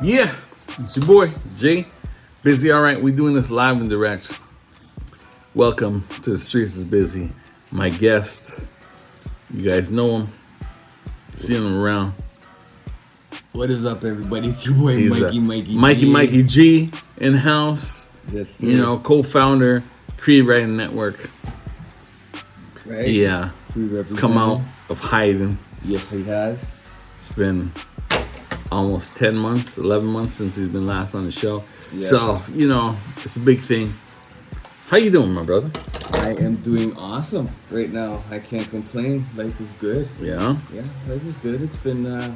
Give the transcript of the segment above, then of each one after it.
Yeah, it's your boy, Jay. Busy, all right. We're doing this live and direct. Welcome to the Streets is Busy. My guest, you guys know him. Seeing him around. What is up, everybody? It's your boy He's Mikey, Mikey, Mikey, G. Mikey G in house. Yes, You know, co-founder, Creed Riding Network. right? Yeah, it's come out of hiding. Yes, he has. It's been almost 10 months, 11 months since he's been last on the show. Yes. So, you know, it's a big thing. How you doing, my brother? I am doing awesome right now. I can't complain. Life is good. Yeah. Yeah, life is good. It's been uh,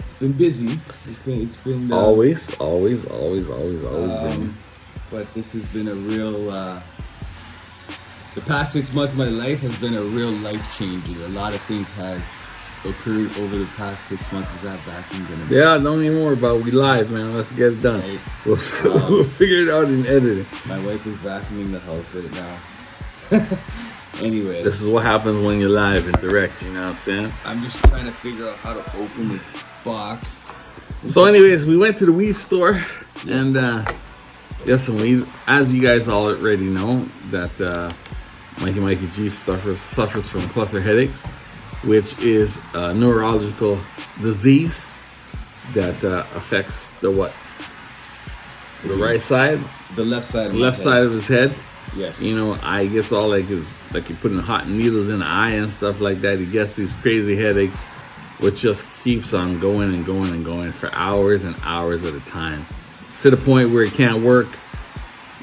it's been busy. It's been it's been uh, Always, always, always, always, always been. Um, but this has been a real. Uh, the past six months of my life has been a real life changer. A lot of things has occurred over the past six months. Is that vacuum gonna? Yeah, don't even worry about it. We live, man. Let's get it done. Right. We'll, Um, we'll figure it out in editing. My wife is vacuuming the house right now. anyway, This is what happens when you're live and direct, you know what I'm saying? I'm just trying to figure out how to open this box. So, anyways, we went to the weed store and uh, got some weed. As you guys already know, that uh, Mikey Mikey G suffers, suffers from cluster headaches, which is a neurological disease that uh, affects the what? The right side, The left side. Left side of his head. Yes. You know, eye gets all like his, like you're putting hot needles in the eye and stuff like that. He gets these crazy headaches, which just keeps on going and going and going for hours and hours at a time, to the point where he can't work.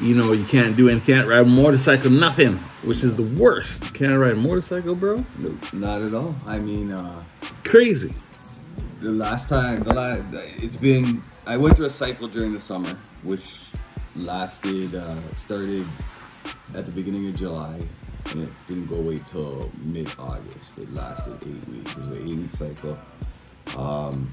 You know, you can't do and can't ride a motorcycle, nothing, which is the worst. Can't ride a motorcycle, bro. No, not at all. I mean, uh, Crazy. the last time, the last, it's been. I went through a cycle during the summer, which lasted, uh, started at the beginning of July, and it didn't go away till mid-August. It lasted eight weeks. It was an eight-week cycle. Um,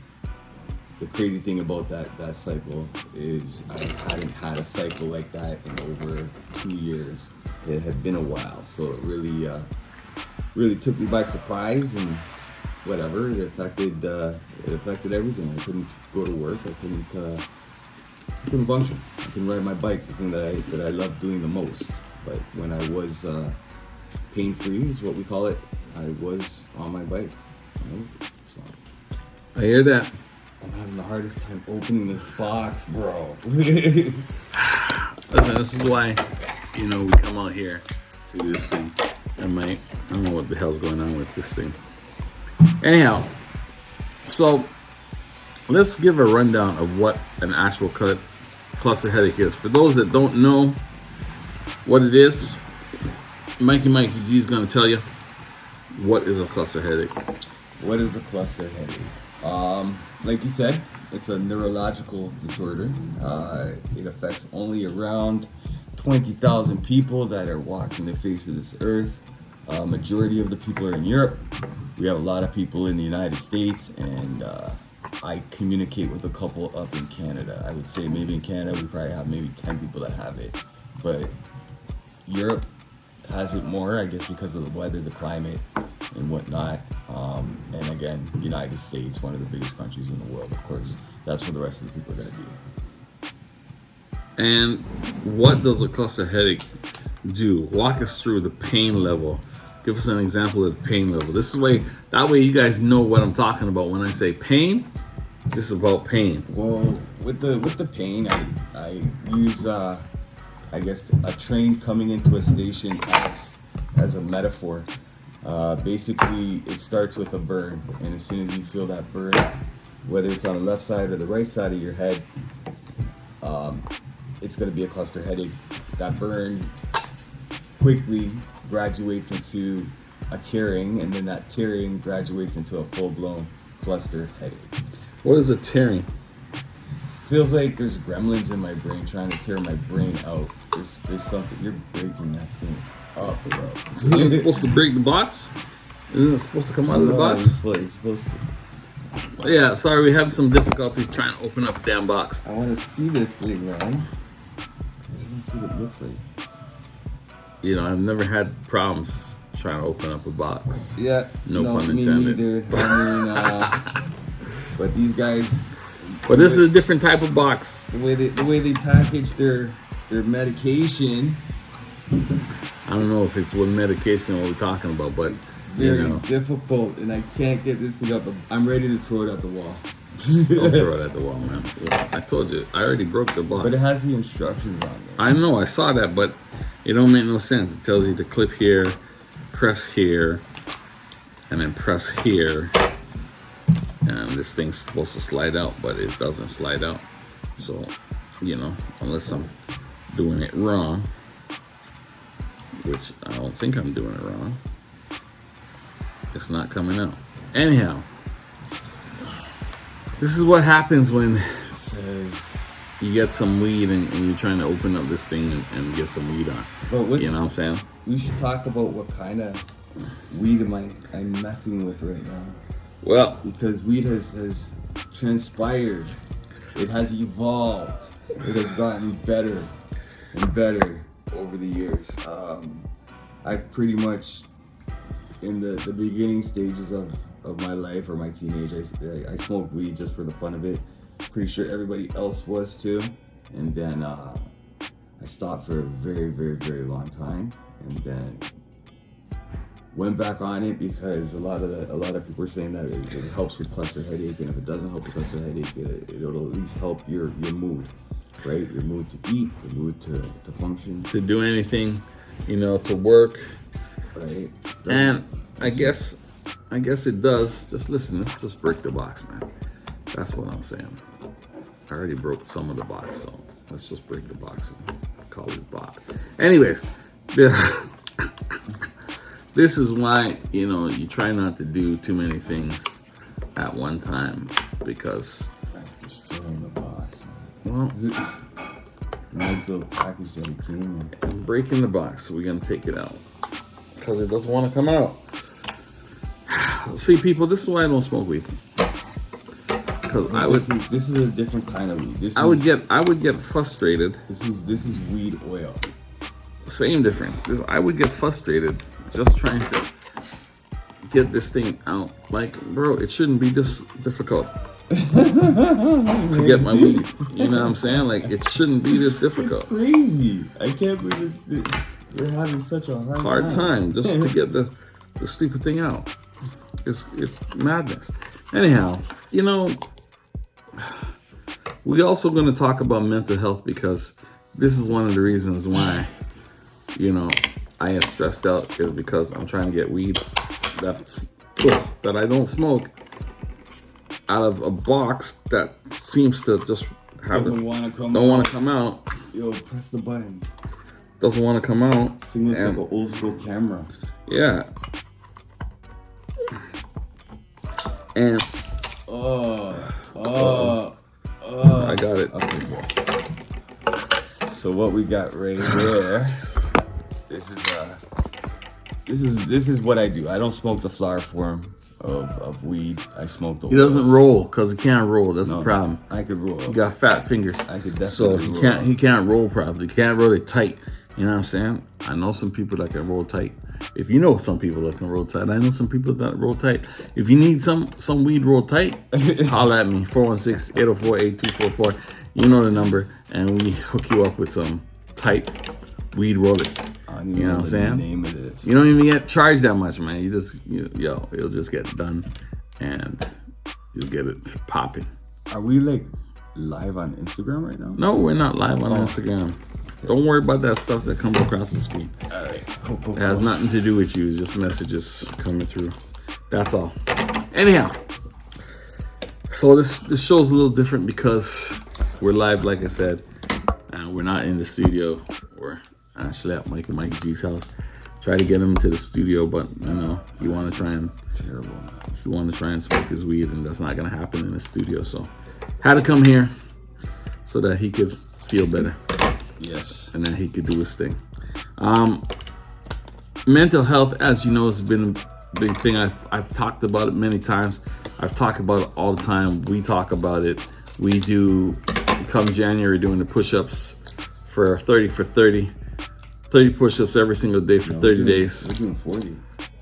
the crazy thing about that that cycle is I hadn't had a cycle like that in over two years. It had been a while, so it really, uh, really took me by surprise and whatever. It affected uh, it affected everything. I couldn't go to work. I couldn't uh, I couldn't function. I couldn't ride my bike, the thing that I that I love doing the most. But when I was uh, pain free, is what we call it. I was on my bike. So I hear that. I'm having the hardest time opening this box, bro. Listen, this is why, you know, we come out here to do this thing. I might, I don't know what the hell's going on with this thing. Anyhow, so let's give a rundown of what an actual cl- cluster headache is. For those that don't know what it is, Mikey Mikey G is going to tell you what is a cluster headache. What is a cluster headache? Um, like you said, it's a neurological disorder. Uh, it affects only around 20,000 people that are walking the face of this earth. Uh, majority of the people are in Europe. We have a lot of people in the United States, and uh, I communicate with a couple up in Canada. I would say maybe in Canada we probably have maybe 10 people that have it, but Europe has it more, I guess, because of the weather, the climate, and whatnot. Um, and again, United States, one of the biggest countries in the world, of course. That's where the rest of the people are going to be. And what does a cluster headache do? Walk us through the pain level. Give us an example of the pain level. This is way that way you guys know what I'm talking about when I say pain. This is about pain. Well, with the with the pain, I I use uh, I guess a train coming into a station as as a metaphor. Uh, basically, it starts with a burn, and as soon as you feel that burn, whether it's on the left side or the right side of your head, um, it's going to be a cluster headache. That burn quickly graduates into a tearing, and then that tearing graduates into a full blown cluster headache. What is a tearing? Feels like there's gremlins in my brain trying to tear my brain out. There's, there's something. You're breaking that thing up, bro. Isn't it supposed to break the box? Isn't it supposed to come out of the No, It's box? supposed, it's supposed to. Yeah, sorry, we have some difficulties trying to open up the damn box. I want to see this thing, man. I just want to see what it looks like. You know, I've never had problems trying to open up a box. Yeah. No pun me intended. neither. I mean, uh, but these guys, But this is a different type of box. The way they the way they package their their medication, I don't know if it's what medication we're talking about, but you very know, difficult, and I can't get this thing out. The, I'm ready to throw it at the wall. don't throw it at the wall, man. I told you, I already broke the box. But it has the instructions on it. I know, I saw that, but it don't make no sense. It tells you to clip here, press here, and then press here. And this thing's supposed to slide out, but it doesn't slide out. So, you know, unless I'm doing it wrong, which I don't think I'm doing it wrong, it's not coming out. Anyhow, this is what happens when you get some weed and, and you're trying to open up this thing and, and get some weed on. but what's, You know what I'm saying? we should talk about what kind of weed am I I'm messing with right now. Well, because weed has, has transpired. It has evolved. It has gotten better and better over the years. Um, I've pretty much, in the, the beginning stages of, of my life or my teenage, I, I smoked weed just for the fun of it. Pretty sure everybody else was too. And then uh, I stopped for a very, very, very long time. And then went back on it because a lot of the, a lot of people are saying that it, it helps with cluster headache, and if it doesn't help with cluster headache, it, it'll at least help your your mood, right? Your mood to eat, your mood to, to function, to do anything, you know, to work. right? And I guess, I guess it does. Just listen, let's just break the box, man. That's what I'm saying. I already broke some of the box, so let's just break the box and call it box. Anyways, this this is why you know you try not to do too many things at one time because well nice little package that it came in. I'm breaking the box, so we're gonna take it out because it doesn't want to come out. See, people, this is why I don't smoke weed. Because I would, This is, this is a different kind of weed. This I would get, I would get frustrated. this is this is weed oil. Same difference. This- I would get frustrated just trying to get this thing out. Like, bro, it shouldn't be this difficult to get my weed. You know what I'm saying? Like, it shouldn't be this difficult. It's Crazy! I can't believe this, we're having such a hard, hard time just to get the, the stupid thing out. It's it's madness. Anyhow, you know, we also going to talk about mental health because this is one of the reasons why, you know, I am stressed out is because I'm trying to get weed that that I don't smoke out of a box that seems to just have doesn't want to come. don't want to come out, Yo, press the button. doesn't want to come out. And- like an old school camera. Yeah. And Oh, oh, oh. I uh. got it. Okay. So what we got right here? This is uh, this is this is what I do. I don't smoke the flower for form of, of weed. I smoked. the. He doesn't oils. roll because he can't roll. That's No, the problem. I could roll. He got fat fingers. I could so he roll. can't he can't roll properly. He can't roll it tight. You know what I'm saying? I know some people that can roll tight. If you know some people that can roll tight, I know some people that roll tight. If you need some some weed roll tight, holla at me 416-804-8244. You know the number, and we hook you up with some tight weed rollers. I don't You know what I'm saying? Name of this. You don't even get charged that much, man. You just, you, yo, it'll just get done, and you'll get it popping. Are we like live on Instagram right now? No, we're not live on Oh. Instagram. Don't worry about that stuff that comes across the screen. All right. Cool, cool, It has cool. nothing to do with you. It's just messages coming through. That's all. Anyhow, so this this show's a little different because we're live, like I said, and we're not in the studio. We're actually at Mike and Mike G's house. Try to get him to the studio, but you know, he want to try and Terrible. he want to try and smoke his weed, and that's not gonna happen in the studio. So, had to come here so that he could feel better Yes. and that he could do his thing. Um, mental health, as you know, has been a big thing. I've I've talked about it many times. I've talked about it all the time. We talk about it. We do come January doing the push-ups for 30 for 30. 30 push-ups every single day for 30 doing- days. We're doing 40.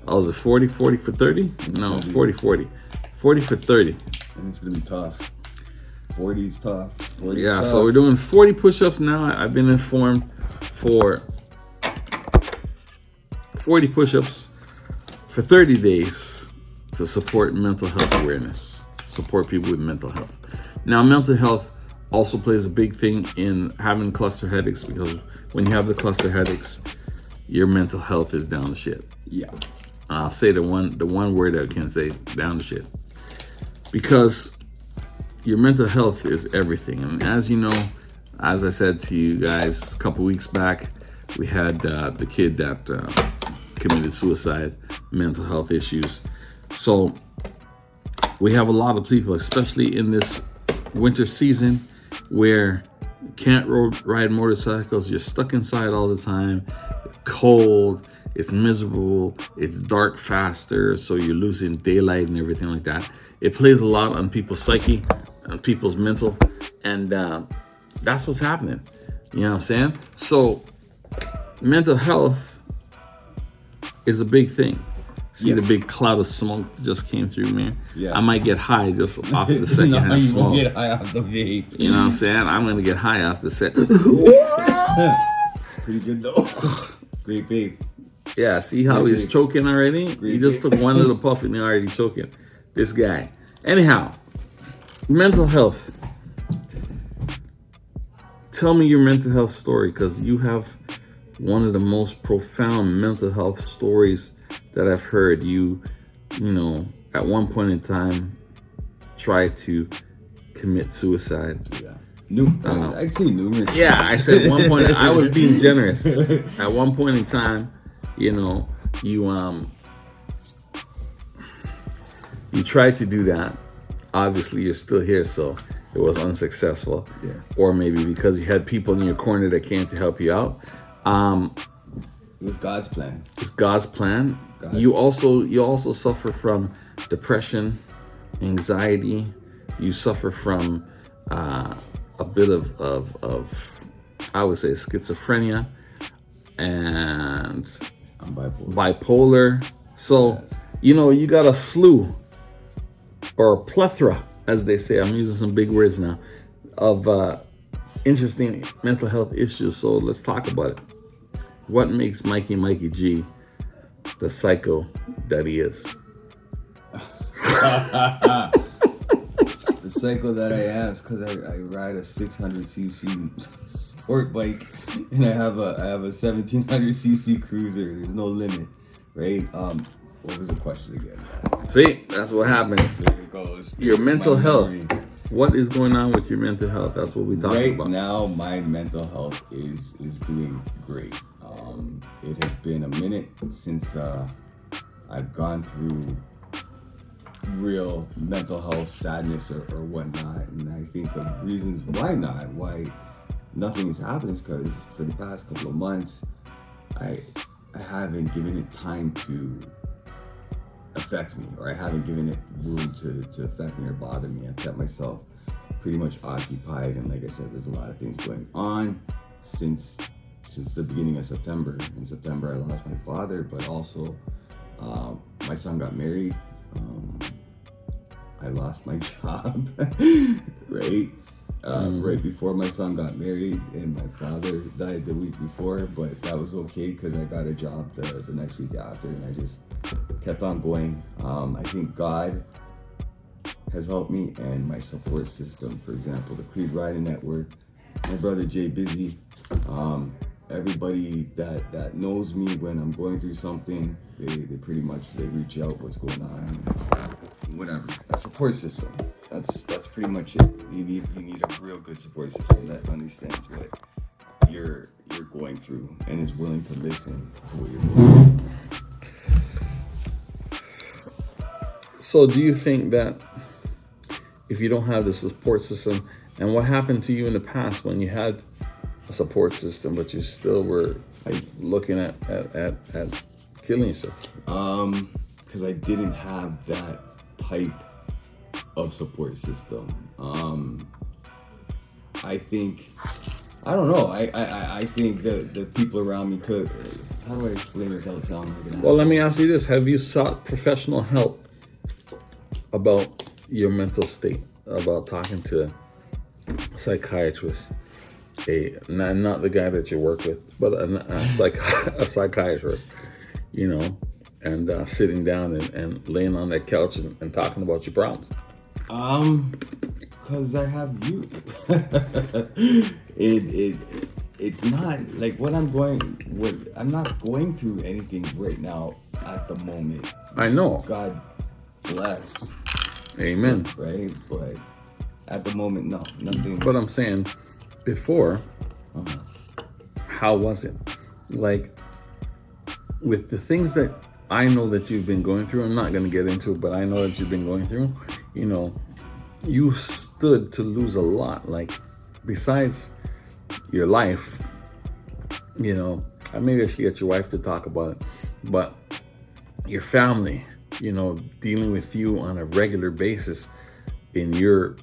Oh, is it 40, 40 for 30? No, gonna be- 40, 40. 40 for 30. And it's going to be tough. 40's tough. 40's Yeah, tough. so we're doing 40 push-ups now. I- I've been informed for 40 push-ups for 30 days to support mental health awareness, support people with mental health. Now, mental health also plays a big thing in having cluster headaches because when you have the cluster headaches, your mental health is down the shit. yeah. I'll say the one the one word I can say down the shit. Because your mental health is everything. And as you know, as I said to you guys a couple weeks back, we had uh, the kid that uh, committed suicide, mental health issues. So we have a lot of people, especially in this winter season, where can't ride motorcycles. You're stuck inside all the time, cold. It's miserable. It's dark faster, so you're losing daylight and everything like that. It plays a lot on people's psyche, on people's mental, and uh, that's what's happening. You know what I'm saying? So, mental health is a big thing. See Yes. the big cloud of smoke that just came through, man. Yes. I might get high just off the second no, hand you smoke. get high off the vape. You know what I'm saying? I'm gonna get high off the set. Pretty good though. Great vape. yeah, see how he's Great. choking already? He Great. just took one little puff and he already choking. This guy. Anyhow, mental health. Tell me your mental health story because you have one of the most profound mental health stories that I've heard. You, you know, at one point in time, tried to commit suicide. Yeah. New, I'd say numerous. Yeah, I said one point I was being generous. At one point in time, you know, you um you tried to do that. Obviously, you're still here, so it was unsuccessful. Yes. Or maybe because you had people in your corner that came to help you out. Um, It was God's plan. it's God's plan. God's- You also you also suffer from depression, anxiety. You suffer from uh, a bit of, of of I would say schizophrenia and I'm bipolar. bipolar. So Yes. you know you got a slew or a plethora, as they say. I'm using some big words now of uh, interesting mental health issues. So let's talk about it. What makes Mikey Mikey G the psycho that he is? The cycle that I is because I, I ride a 600cc sport bike and I have a I have a 1700cc cruiser. There's no limit, right? Um, what was the question again? See, that's what happens. There it goes. Your mental health. memory. What is going on with your mental health? That's what we're talking Right about. now, my mental health is is doing great. Um, it has been a minute since uh, I've gone through real mental health sadness or, or whatnot, and I think the reasons why not, why nothing is happening, is because for the past couple of months, I I haven't given it time to affect me, or I haven't given it room to, to affect me or bother me. I've kept myself pretty much occupied, and like I said, there's a lot of things going on since since the beginning of September. In September, I lost my father, but also um, my son got married. Um, I lost my job, right? Uh, Right before my son got married, and my father died the week before, but that was okay because I got a job the, the next week after, and I just kept on going. Um, I think God has helped me, and my support system, for example, the Creed Riding Network, my brother Jay Busy, um, everybody that that knows me when I'm going through something, they, they pretty much they reach out, what's going on, whatever. A support system. That's that's pretty much it. You need you need a real good support system that understands what you're you're going through and is willing to listen to what you're going through. So, do you think that if you don't have the support system, and what happened to you in the past when you had a support system, but you still were like looking at at, at, at killing yourself? Um, because I didn't have that type of support system. Um, I think I don't know. I I, I- think the the people around me took. How do I explain it without sounding like an Well, let me ask you this: Have you sought professional help about your mental state? About talking to psychiatrist, a not, not the guy that you work with, but a, a, psych, a psychiatrist, you know, and uh, sitting down and, and laying on that couch and, and talking about your problems? Um, cause I have you. it it it's not like what I'm going. What I'm not going through anything right now at the moment. I know. God bless. Amen. Right, but at the moment, no, nothing. But I'm saying, before, how was it? Like, with the things that I know that you've been going through, I'm not going to get into it, but I know that you've been going through, you know, you stood to lose a lot. Like, besides your life, you know, I maybe I should get your wife to talk about it, but your family, you know, dealing with you on a regular basis in your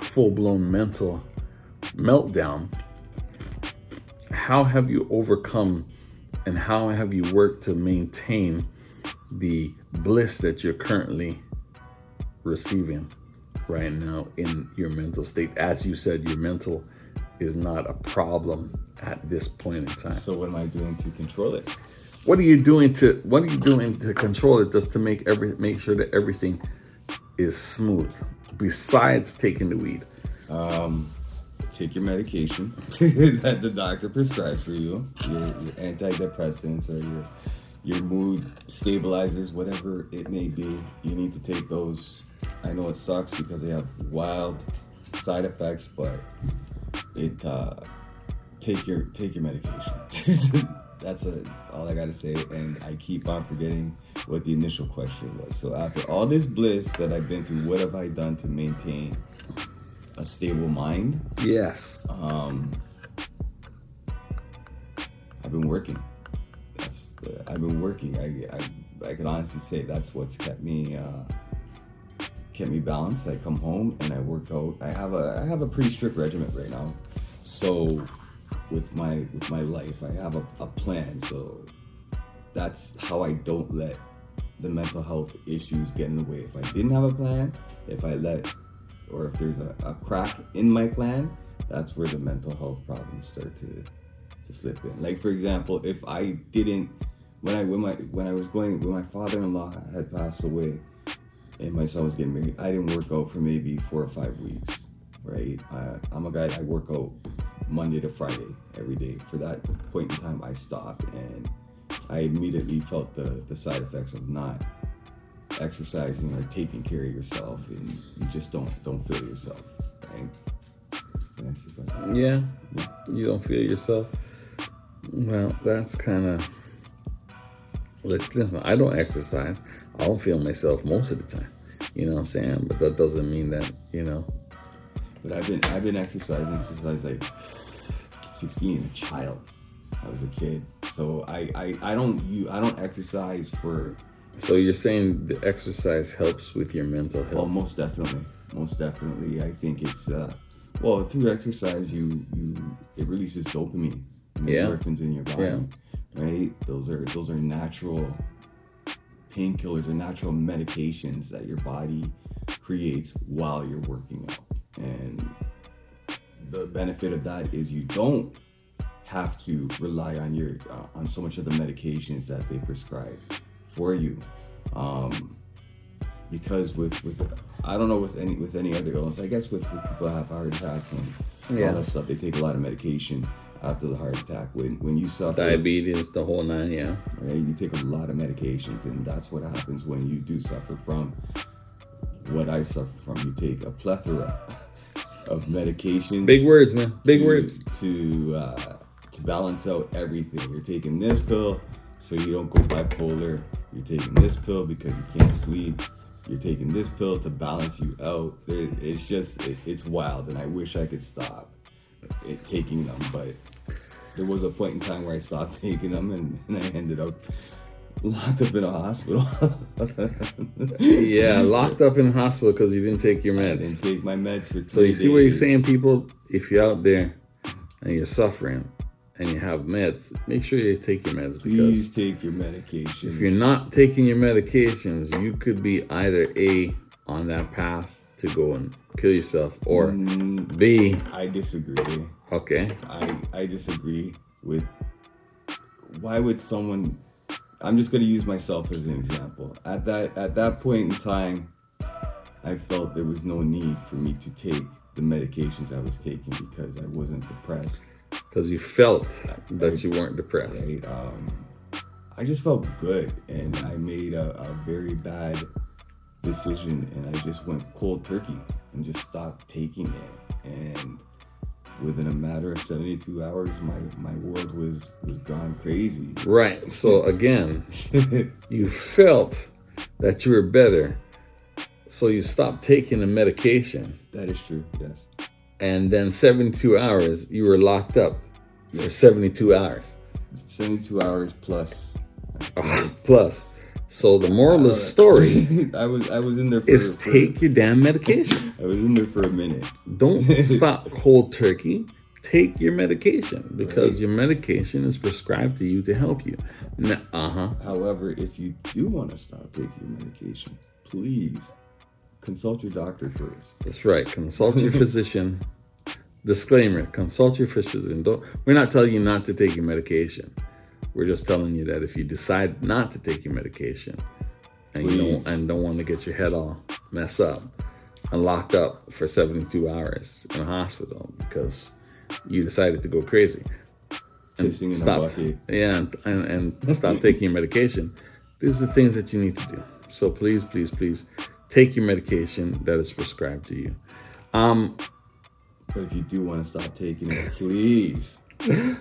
full blown mental meltdown, how have you overcome and how have you worked to maintain the bliss that you're currently receiving right now in your mental state? As you said, your mental is not a problem at this point in time. So what am I doing to control it? What are you doing to what are you doing to control it just to make every make sure that everything is smooth besides taking the weed? Um, take your medication that the doctor prescribes for you, your, your antidepressants or your your mood stabilizers, whatever it may be. You need to take those. I know it sucks because they have wild side effects, but it uh, take your take your medication. That's a, all I gotta say, and I keep on forgetting what the initial question was. So after all this bliss that I've been through, what have I done to maintain a stable mind? Yes. Um, I've been working. That's the, I've been working. I, I I can honestly say that's what's kept me uh, kept me balanced. I come home and I work out. I have a I have a pretty strict regimen right now. So with my with my life, I have a, a plan. So that's how I don't let the mental health issues get in the way. If I didn't have a plan, if I let or if there's a, a crack in my plan, that's where the mental health problems start to to slip in. Like for example, if I didn't when I when my when I was going when my father-in-law had passed away and my son was getting married, I didn't work out for maybe four or five weeks. Right? I, I'm a guy I work out Monday to Friday every day. For that point in time, I stopped and I immediately felt the the side effects of not exercising or taking care of yourself, and you just don't don't feel yourself. Right? Yeah, you don't feel yourself. Well, that's kind of. Let's listen. I don't exercise. I don't feel myself most of the time. You know what I'm saying? But that doesn't mean that you know. But I've been I've been exercising since I was like 16, a child. I was a kid, so I I, I don't you I don't exercise for. So you're saying the exercise helps with your mental health? Well, most definitely, most definitely. I think it's uh, well through exercise you you it releases dopamine, and Yeah. endorphins in your body, Yeah. right? Those are those are natural painkillers or natural medications that your body creates while you're working out. And the benefit of that is you don't have to rely on your uh, on so much of the medications that they prescribe for you. Um, because with with I don't know with any with any other illness, I guess with, with people have heart attacks and Yeah. all that stuff, they take a lot of medication after the heart attack. When when you suffer Diabetes, the whole nine. Yeah. right? You take a lot of medications, and that's what happens when you do suffer from what I suffer from. You take a plethora of medications. Big words, man. Big to- words. to uh, to balance out everything. You're taking this pill so you don't go bipolar. You're taking this pill because you can't sleep. You're taking this pill to balance you out. It's just it, it's wild, and I wish I could stop it, taking them, but there was a point in time where I stopped taking them, and, and I ended up locked up in a hospital. Yeah, locked up in a hospital because you didn't take your I didn't meds. take my meds for So you see what you're saying, people? If you're out there and you're suffering and you have meds, make sure you take your meds Please take your medication. if you're not taking your medications, you could be either A on that path to go and kill yourself, or Mm. B, I disagree. okay, I I disagree with why would someone I'm just gonna use myself as an example. At that at that point in time, I felt there was no need for me to take the medications I was taking because I wasn't depressed. Because you felt that you weren't depressed. Right? Um, I just felt good, and I made a, a very bad decision, and I just went cold turkey and just stopped taking it. And within a matter of 72 hours, my my world was was gone crazy. Right. So again, you felt that you were better, so you stopped taking the medication, that is true. Yes. And then 72 hours you were locked up for 72 hours 72 hours plus. plus. So the moral of the story I was I was in there for, is for- take your damn medication. I was in there for a minute. Don't stop cold turkey. Take your medication because Right. your medication is prescribed to you to help you. Uh huh. However, if you do want to stop taking your medication, please consult your doctor first. That's right. Consult your physician. Disclaimer: Consult your physician. Don't. We're not telling you not to take your medication. We're just telling you that if you decide not to take your medication and you don't and don't want to get your head all messed up and locked up for 72 hours in a hospital because you decided to go crazy and stop, yeah, and, and, and stop taking your medication. These are the things that you need to do. So please, please, please take your medication that is prescribed to you. Um, But if you do want to stop taking it, please,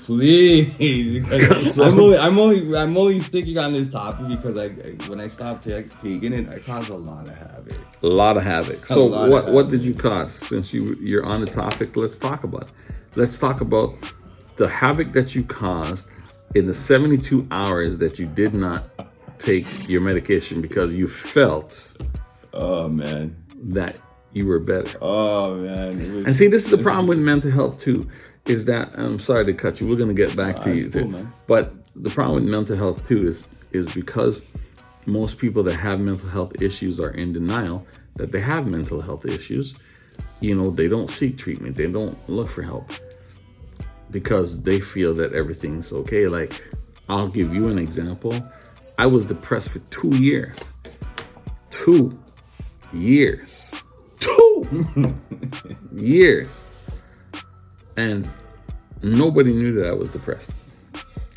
please. I'm only, I'm only, I'm only sticking on this topic because I, when I stopped ta- taking it, I caused a lot of havoc. a lot of havoc. So what what did you cause? Since you you're on the topic, let's talk about. It. Let's talk about the havoc that you caused in the 72 hours that you did not take your medication because you felt Oh man, that you were better. oh man. Was, And see, this is the problem with mental health too, is that I'm sorry to cut you. We're gonna get back to you, cool, but the problem with mental health too is is because most people that have mental health issues are in denial that they have mental health issues. You know, they don't seek treatment. They don't look for help because they feel that everything's okay. Like, I'll give you an example. I was depressed for two years. Two years. Two years. And nobody knew that I was depressed.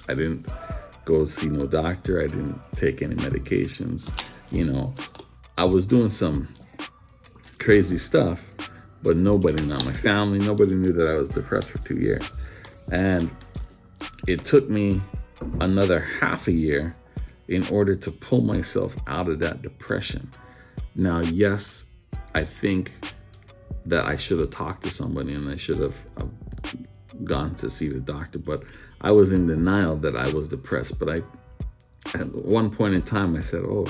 I didn't go see no doctor. I didn't take any medications. You know, I was doing some crazy stuff, but nobody, not my family, nobody knew that I was depressed for two years. And it took me another half a year in order to pull myself out of that depression. Now, yes, I think that I should have talked to somebody and I should have uh, gone to see the doctor, but I was in denial that I was depressed. But I, at one point in time, I said, Oh,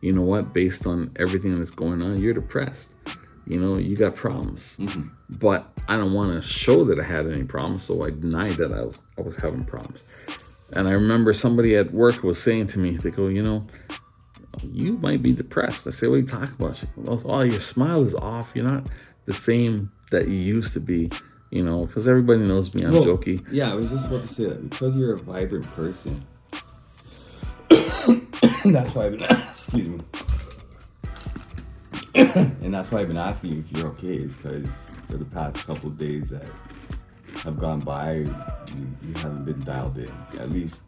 you know what? Based on everything that's going on, you're depressed. You know, you got problems. But I don't want to show that I had any problems, so I denied that I was, I was having problems. And I remember somebody at work was saying to me, they go, You know, you might be depressed. I say, What are you talking about? She goes, Oh, your smile is off. You're not the same that you used to be, you know, because everybody knows me. I'm Well, jokey. Yeah, I was just about to say that because you're a vibrant person. that's why I've been excuse me. and that's why I've been asking you if you're okay, is because for the past couple of days that have gone by, you, you haven't been dialed in. At least,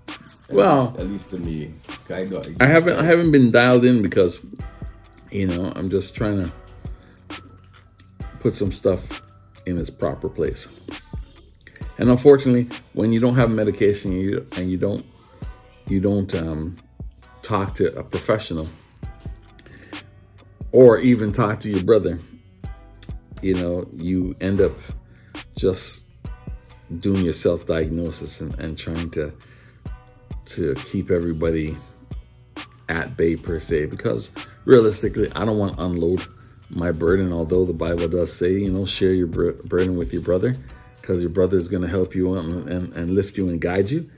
at Well- least, at least to me, I know. I haven't I haven't been dialed in because you know I'm just trying to put some stuff in its proper place. And unfortunately, when you don't have medication you, and you don't you don't um, talk to a professional or even talk to your brother, you know, you end up just doing your self diagnosis and, and trying to to keep everybody at bay per se because realistically i don't want to unload my burden although the bible does say you know share your burden with your brother because your brother is going to help you and, and, and lift you and guide you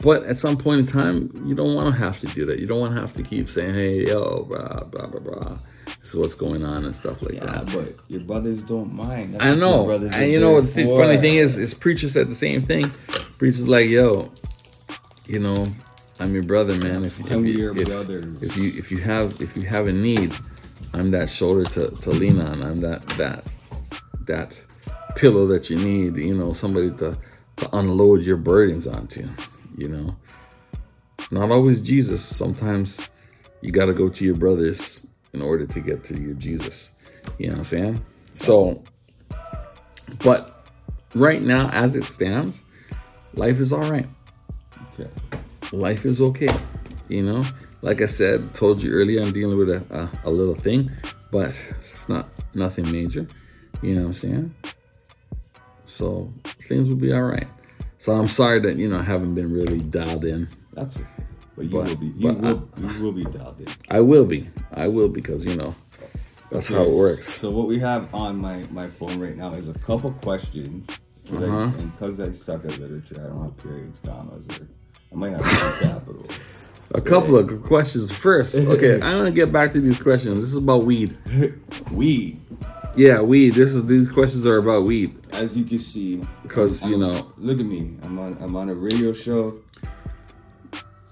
but at some point in time you don't want to have to do that you don't want to have to keep saying hey yo blah blah blah blah This is what's going on and stuff like Yeah, that. but your brothers don't mind. That's I know. And you know the funny thing is, is preacher said the same thing. Preacher's like, yo, you know, I'm your brother, man. If, if you, if, if you if you have if you have a need, I'm that shoulder to, to lean on. I'm that that that pillow that you need, you know, somebody to to unload your burdens onto, you know. Not always Jesus. Sometimes you got to go to your brothers in order to get to your Jesus. You know what I'm saying? So, but right now, as it stands, life is all right. Okay. Life is okay. You know, like I said, told you earlier, I'm dealing with a, a, a little thing, but it's not nothing major. You know what I'm saying? So things will be all right. So I'm sorry that you know I haven't been really dialed in. That's okay. But you But- will be. You will. you will be dialed in. I will be. I will because you know that's how it works. So what we have on my my phone right now is a couple questions. 'Cause I- Uh-huh. and because I suck at literature, I don't have periods, commas, or I might not have capital. A couple of questions first. Okay, I'm gonna get back to these questions. This is about weed. Weed, Yeah, weed. This is these questions are about weed. as you can see, 'Cause, I'm- you know- look at me. I'm on. I'm on a radio show.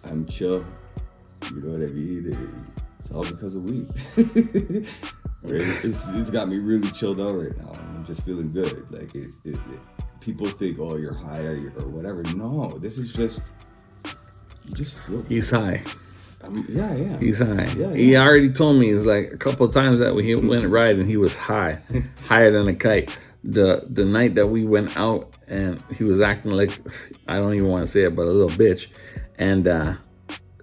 I'm chill. You know what I mean? It's all because of weed. It's it's got me really chilled out right now. I'm just feeling good. Like it. it, it people think, oh, you're high or, or whatever. No, this is just. Just. He's high. I'm, yeah, yeah. He's high. Yeah, He already told me it's like a couple of times that he went riding, he was high, higher than a kite. The the night that we went out and he was acting like I don't even want to say it, but a little bitch, and uh,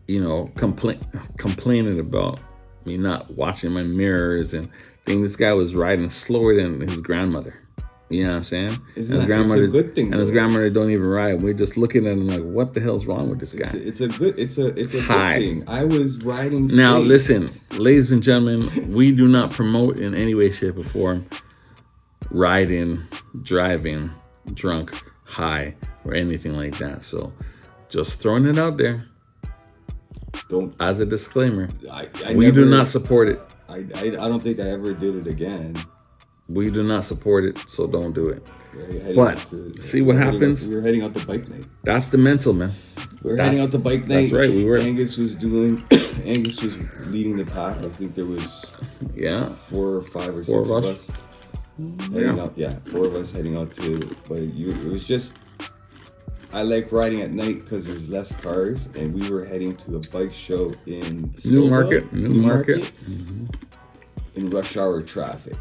you know, complain complaining about me not watching my mirrors and things. This guy was riding slower than his grandmother. You know what I'm saying? Isn't And his it's a good thing, And his grandmother don't even ride. We're just looking at him like, what the hell's wrong with this guy? It's a, it's a good. It's a. It's a good thing. I was riding. Now, listen, ladies and gentlemen, we do not promote in any way, shape, or form riding, driving, drunk, high, or anything like that. So, just throwing it out there Don't. as a disclaimer. I, I we never, do not support it. I, I, I don't think I ever did it again. We do not support it, so don't do it. But, to- see what we were heading happens? we were heading out the bike night. That's the mental, man. We were That's- heading out the bike night. that's right, we were. Angus was doing. Angus was leading the pack. I think there was Yeah. four or five or Four six of of us? us. Heading Yeah. out, yeah, four of us heading out to. But you, it was just. I like riding at night because there's less cars, and we were heading to a bike show in Newmarket, New Market. Mm-hmm. in rush hour traffic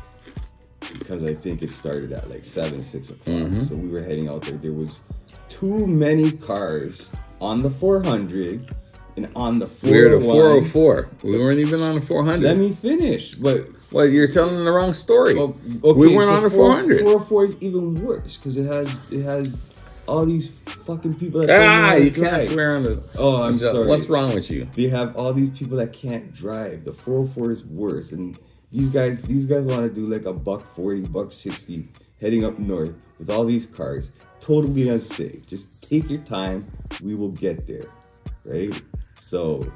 because I think it started at like seven, six o'clock. Mm-hmm. So we were heading out there. There was too many cars on the 400 and on the 401. We were at a 404. We weren't even on a 400. Let me finish. But well, you're telling the wrong story. oh, okay, we weren't so on a 4- 400. 404 is even worse because it has it has all these fucking people that Ah, you can't drive. swear on the. Oh, I'm sorry. What's wrong with you? They have all these people that can't drive. The 404 is worse, and these guys, these guys want to do like a buck 40, buck 60, heading up north with all these cars. Totally unsafe. Just take your time. We will get there, right? So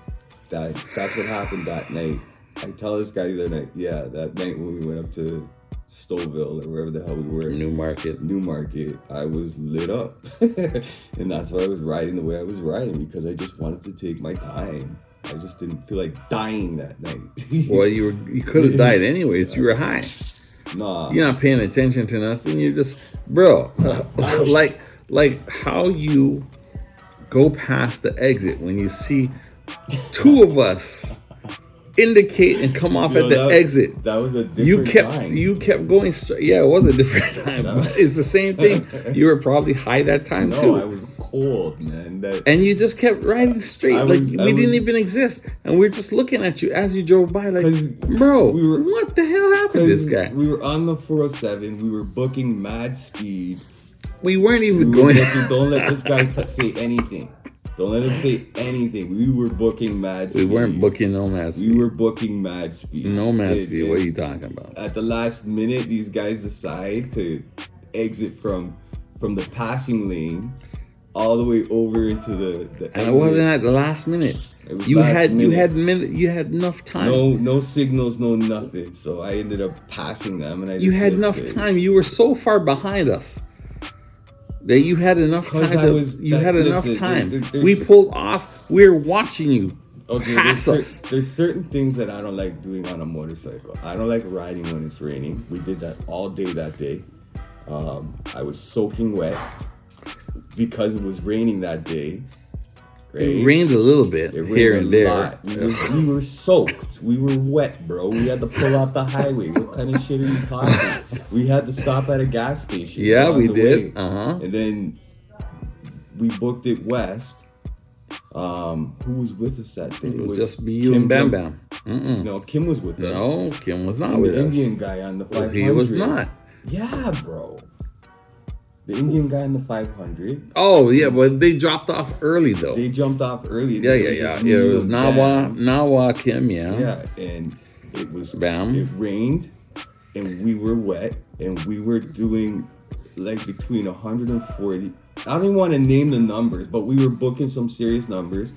that that's what happened that night. I tell this guy the other night, yeah, that night when we went up to Stouffville or wherever the hell we were. Newmarket. New Market, I was lit up. and that's why I was riding the way I was riding because I just wanted to take my time. I just didn't feel like dying that night. Well, you were you could have died anyways. You were high. nah. You're not paying attention to nothing. You're just, bro, like like how you go past the exit when you see two of us indicate and come off Yo, at the that- exit. That was a different You kept time. you kept going straight. Yeah, it was a different time. it's the same thing. You were probably high that time no, too. I was cold, man. That and you just kept riding straight I like was- we I didn't even exist and we are just looking at you as you drove by like, bro we were- what the hell happened to this guy We were on the 407. We were booking mad speed. we weren't even We were going booking, don't let this guy t- say anything. Don't let him say anything. We were booking mad speed. we weren't booking no mad speed. We were booking mad speed. no mad speed and what are you talking about At the last minute, these guys decide to exit from from the passing lane all the way over into the the And it wasn't at the last minute. You had you had minute you had enough time. no no signals, no nothing. So I ended up passing them, and I you had enough time. You were so far behind us that you had enough time. To, was- you that- had enough time. there- there- we pulled off. We're watching you Okay, pass there's, us. cer- there's certain things that I don't like doing on a motorcycle. I don't like riding when it's raining. We did that all day that day. Um, I was soaking wet because it was raining that day. Right? It rained a little bit It here and there. We were, we were soaked. We were wet, bro. We had to pull off the highway. What kind of shit are you talking? We had to stop at a gas station. Yeah, we did. Uh-huh. And then we booked it west. Um, who was with us that day? It was just be you and Bam Bam. Mm-mm. No, Kim was with us. No, Kim was not And with the us. Indian guy on the 500. he was not. Yeah, bro. The Indian guy in the 500. Oh yeah, but they dropped off early though. They jumped off early. yeah, yeah, yeah. Yeah, it was Nawa, Bam. Nawa Kim. Yeah. Yeah, and it was Bam. It rained, and we were wet, and we were doing like between 140. I don't even want to name the numbers, but we were booking some serious numbers.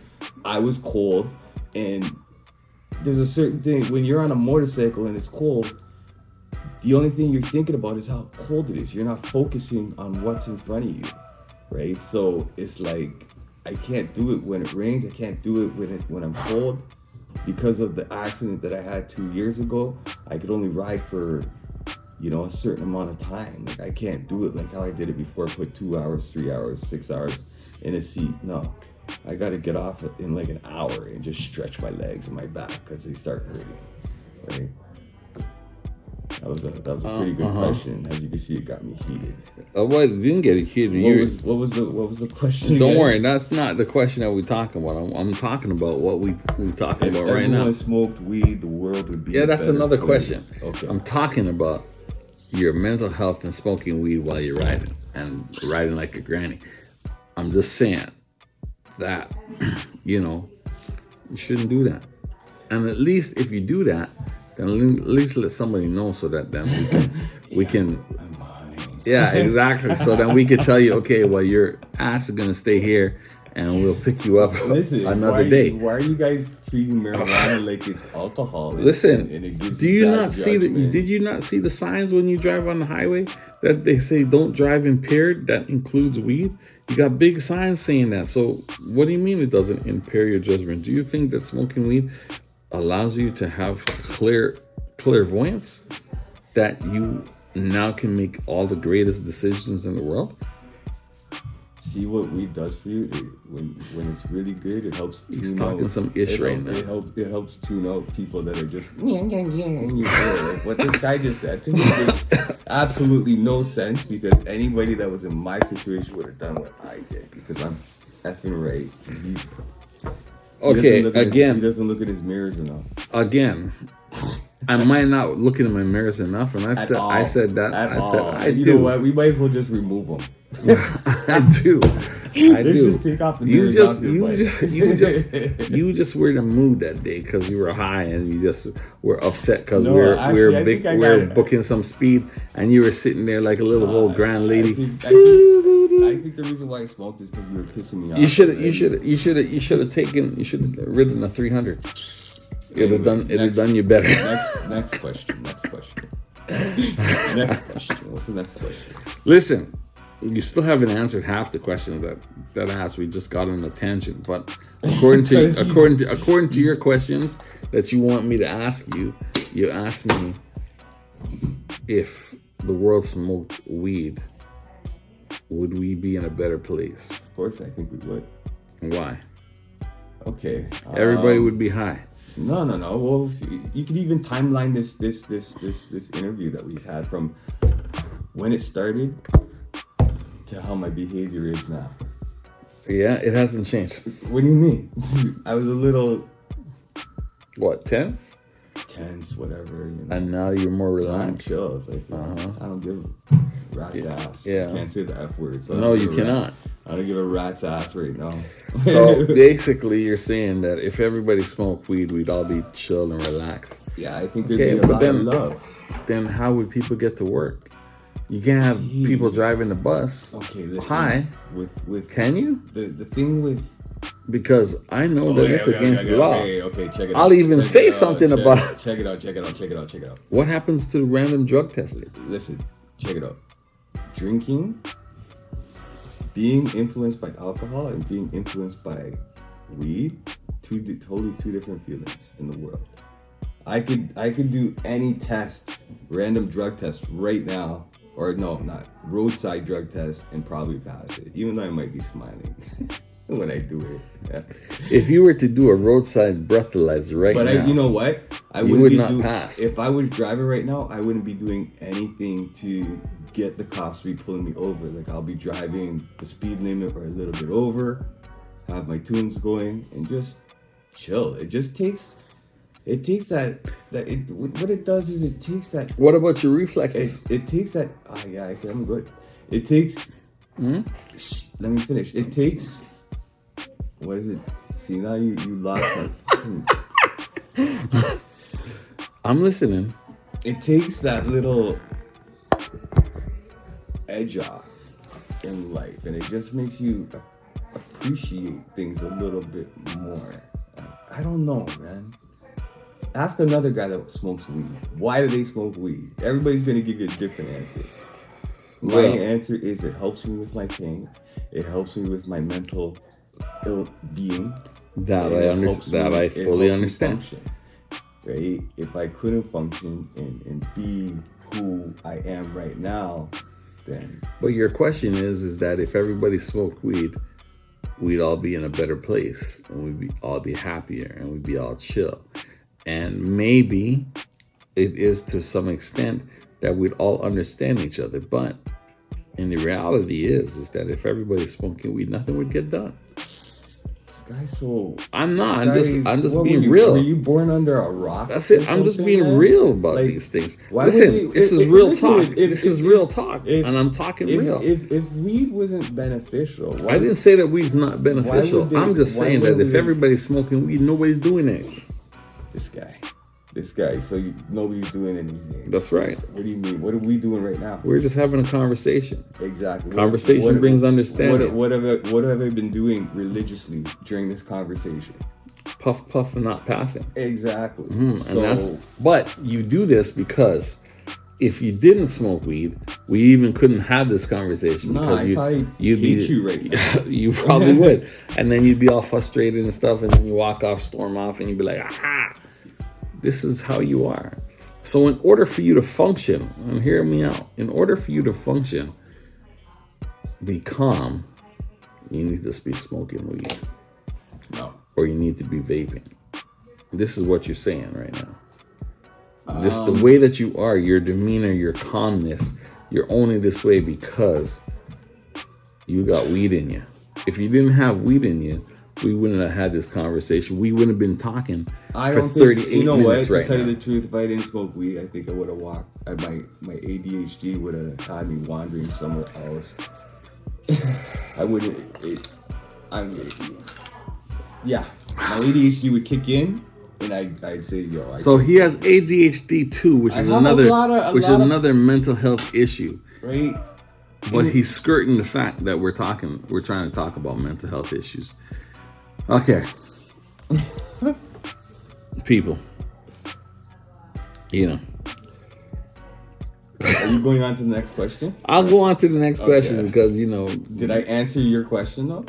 I was cold, and there's a certain thing when you're on a motorcycle and it's cold. The only thing you're thinking about is how cold it is. You're not focusing on what's in front of you, right? So it's like I can't do it when it rains. I can't do it when it when I'm cold because of the accident that I had two years ago, I could only ride for, you know, a certain amount of time. Like I can't do it like how I did it before. Put two hours, three hours, six hours in a seat. No, I got to get off in like an hour and just stretch my legs and my back because they start hurting. Right. That was a that was a pretty good Uh-huh. question. As you can see, it got me heated. Oh, well, it didn't get heated. What was what was the what was the question? Don't again? worry, that's not the question that we're talking about. I'm, I'm talking about what we we talking If about right now. smoked weed, the world would be. Yeah, that's another place. question. Okay. I'm talking about your mental health and smoking weed while you're riding and riding like a granny. I'm just saying that you know you shouldn't do that. And at least if you do that, then at least let somebody know so that then we can we can yeah exactly. So then we can tell you okay, well your ass is gonna stay here and we'll pick you up Listen, another why, day. Why are you guys treating marijuana like it's alcohol? and- Listen, and gives do you not see the? judgment? Did you not see the signs when you drive on the highway that they say don't drive impaired? That includes weed. You got big signs saying that. So what do you mean it doesn't impair your judgment? Do you think that smoking weed allows you to have clear clairvoyance that you now can make all the greatest decisions in the world? see what weed does for you? It, when when it's really good, it helps tune He's out. talking some ish it right help- now. It helps. It helps tune out people that are just yeah yeah yeah. And you hear like what this guy just said to me makes absolutely no sense because anybody that was in my situation would have done what I did because I'm effing right. He's he doesn't Okay, look at his- again, he doesn't look at his mirrors enough. again. I might not look in my mirrors enough, and I've At said all. I said that. At I said all. I you do. know what? We might as well just remove them. I do. I Let's do. just take off the you just you just you just you just were in a mood that day because you were high and you just were upset because No, we're we actually, were I big, we're booking some speed and you were sitting there like a little uh, old grand I lady. think, I, think, I think the reason why I smoked is because you were pissing me off. You should have. you should you should have. you should have taken you should have ridden a three hundred. It'd have done it'd have done you better. Next, next question. Next question. next question. What's the next question? Listen, you still haven't answered half the questions that that I asked. We just got on a tangent, but according to according to according to your questions that you want me to ask you, you asked me if the world smoked weed, would we be in a better place? Of course, I think we would. Why? Okay. Everybody um, would be high. No, no, no. Well, you- you could even timeline this, this, this, this, this interview that we've had from when it started to how my behavior is now. Yeah, it hasn't changed. What do you mean? I was a little What tense? Tense, whatever. You know. And now you're more relaxed. I'm chill. It's like I don't give a rat's ass. Uh-huh. yeah. You can't say the F word. So No, you a rat- cannot. I don't give a rat's ass right now. So basically, you're saying that if everybody smoked weed, we'd all be chill and relaxed. yeah, I think there'd Okay, be a lot then- of love. Then how would people get to work? You can't have Jeez. people driving the bus. Okay, listen. Hi. With with Can you? the the thing with Because I know that Okay, it's okay, against okay, the law. Okay, okay, check it I'll out. even Check say something check- about- Check it out, check it out, check it out, check it out. What happens to random drug testing? Listen, check it out. Drinking, being influenced by alcohol, and being influenced by weed, two totally two different feelings in the world. I could I could do any test, random drug test right now, or no, not roadside drug test, and probably pass it, even though I might be smiling when I do it. Yeah. If you were to do a roadside breathalyzer right But now, I, you know what? I wouldn't would be not do- pass. If I was driving right now, I wouldn't be doing anything to get the cops to be pulling me over. Like I'll be driving the speed limit or a little bit over, have my tunes going, and just chill. It just takes, it takes that that it. What it does is it takes that. what about your reflexes? It, it takes that. Ah, yeah, I'm good. It takes. Hmm? Shh, let me finish. It takes. What is it? See now you you lost my. fucking- I'm listening. it takes that little edge off in life and it just makes you appreciate things a little bit more i don't know man ask another guy that smokes weed why do they smoke weed everybody's going to give you a different answer my Well- answer is it helps me with my pain it helps me with my mental being That I understand. that me- I fully understand. function, right? If I couldn't function and, and be who I am right now, then But your question is, is that if everybody smoked weed, we'd all be in a better place and we'd be all be happier and we'd be all chill. And maybe it is to some extent that we'd all understand each other. But and the reality is, is that if everybody's smoking weed, nothing would get done. This guy's so. I'm not. I'm just. I'm just what were being you- real. Were you born under a rock? That's it. I'm just being man? real about Like, these things. Listen, you- this if- is if- real listen, talk. if- this if- is if- real talk, and I'm talking If, real. if if weed wasn't beneficial, why, I didn't say that weed's not beneficial. they- I'm just saying that if everybody's smoking weed, nobody's doing anything. this guy, this guy. So you, nobody's doing anything. That's right. What do you mean? What are we doing right now? We're just having a conversation. Exactly. Conversation brings understanding. What, what have I, what have I been doing religiously during this conversation? Puff, puff, and not passing. Exactly. And so that's. But you do this because if you didn't smoke weed, we even couldn't have this conversation No, because I you'd, be you right now. you probably would, and then you'd be all frustrated and stuff, and then you walk off, storm off, and you'd be like, ah, this is how you are. So, in order for you to function, and hear me out, in order for you to function, be calm, you need to be smoking weed no. or you need to be vaping. This is what you're saying right now. This Um, the way that you are, your demeanor, your calmness, you're only this way because you got weed in you. If you didn't have weed in you, we wouldn't have had this conversation. We wouldn't have been talking I for don't think you know what. To right tell now. you the truth, if I didn't smoke weed, I think I would have walked. I, my my ADHD would have had me wandering somewhere else. I wouldn't. It, I'm. Yeah, my ADHD would kick in, and I I'd say, yo. I so he has ADHD too, which I is another of- which is of- another mental health issue. right. But And- he's skirting the fact that we're talking, we're trying to talk about mental health issues. Okay. People. You know. Are you going on to the next question? I'll go on to the next question because, you know, Did I answer your question though?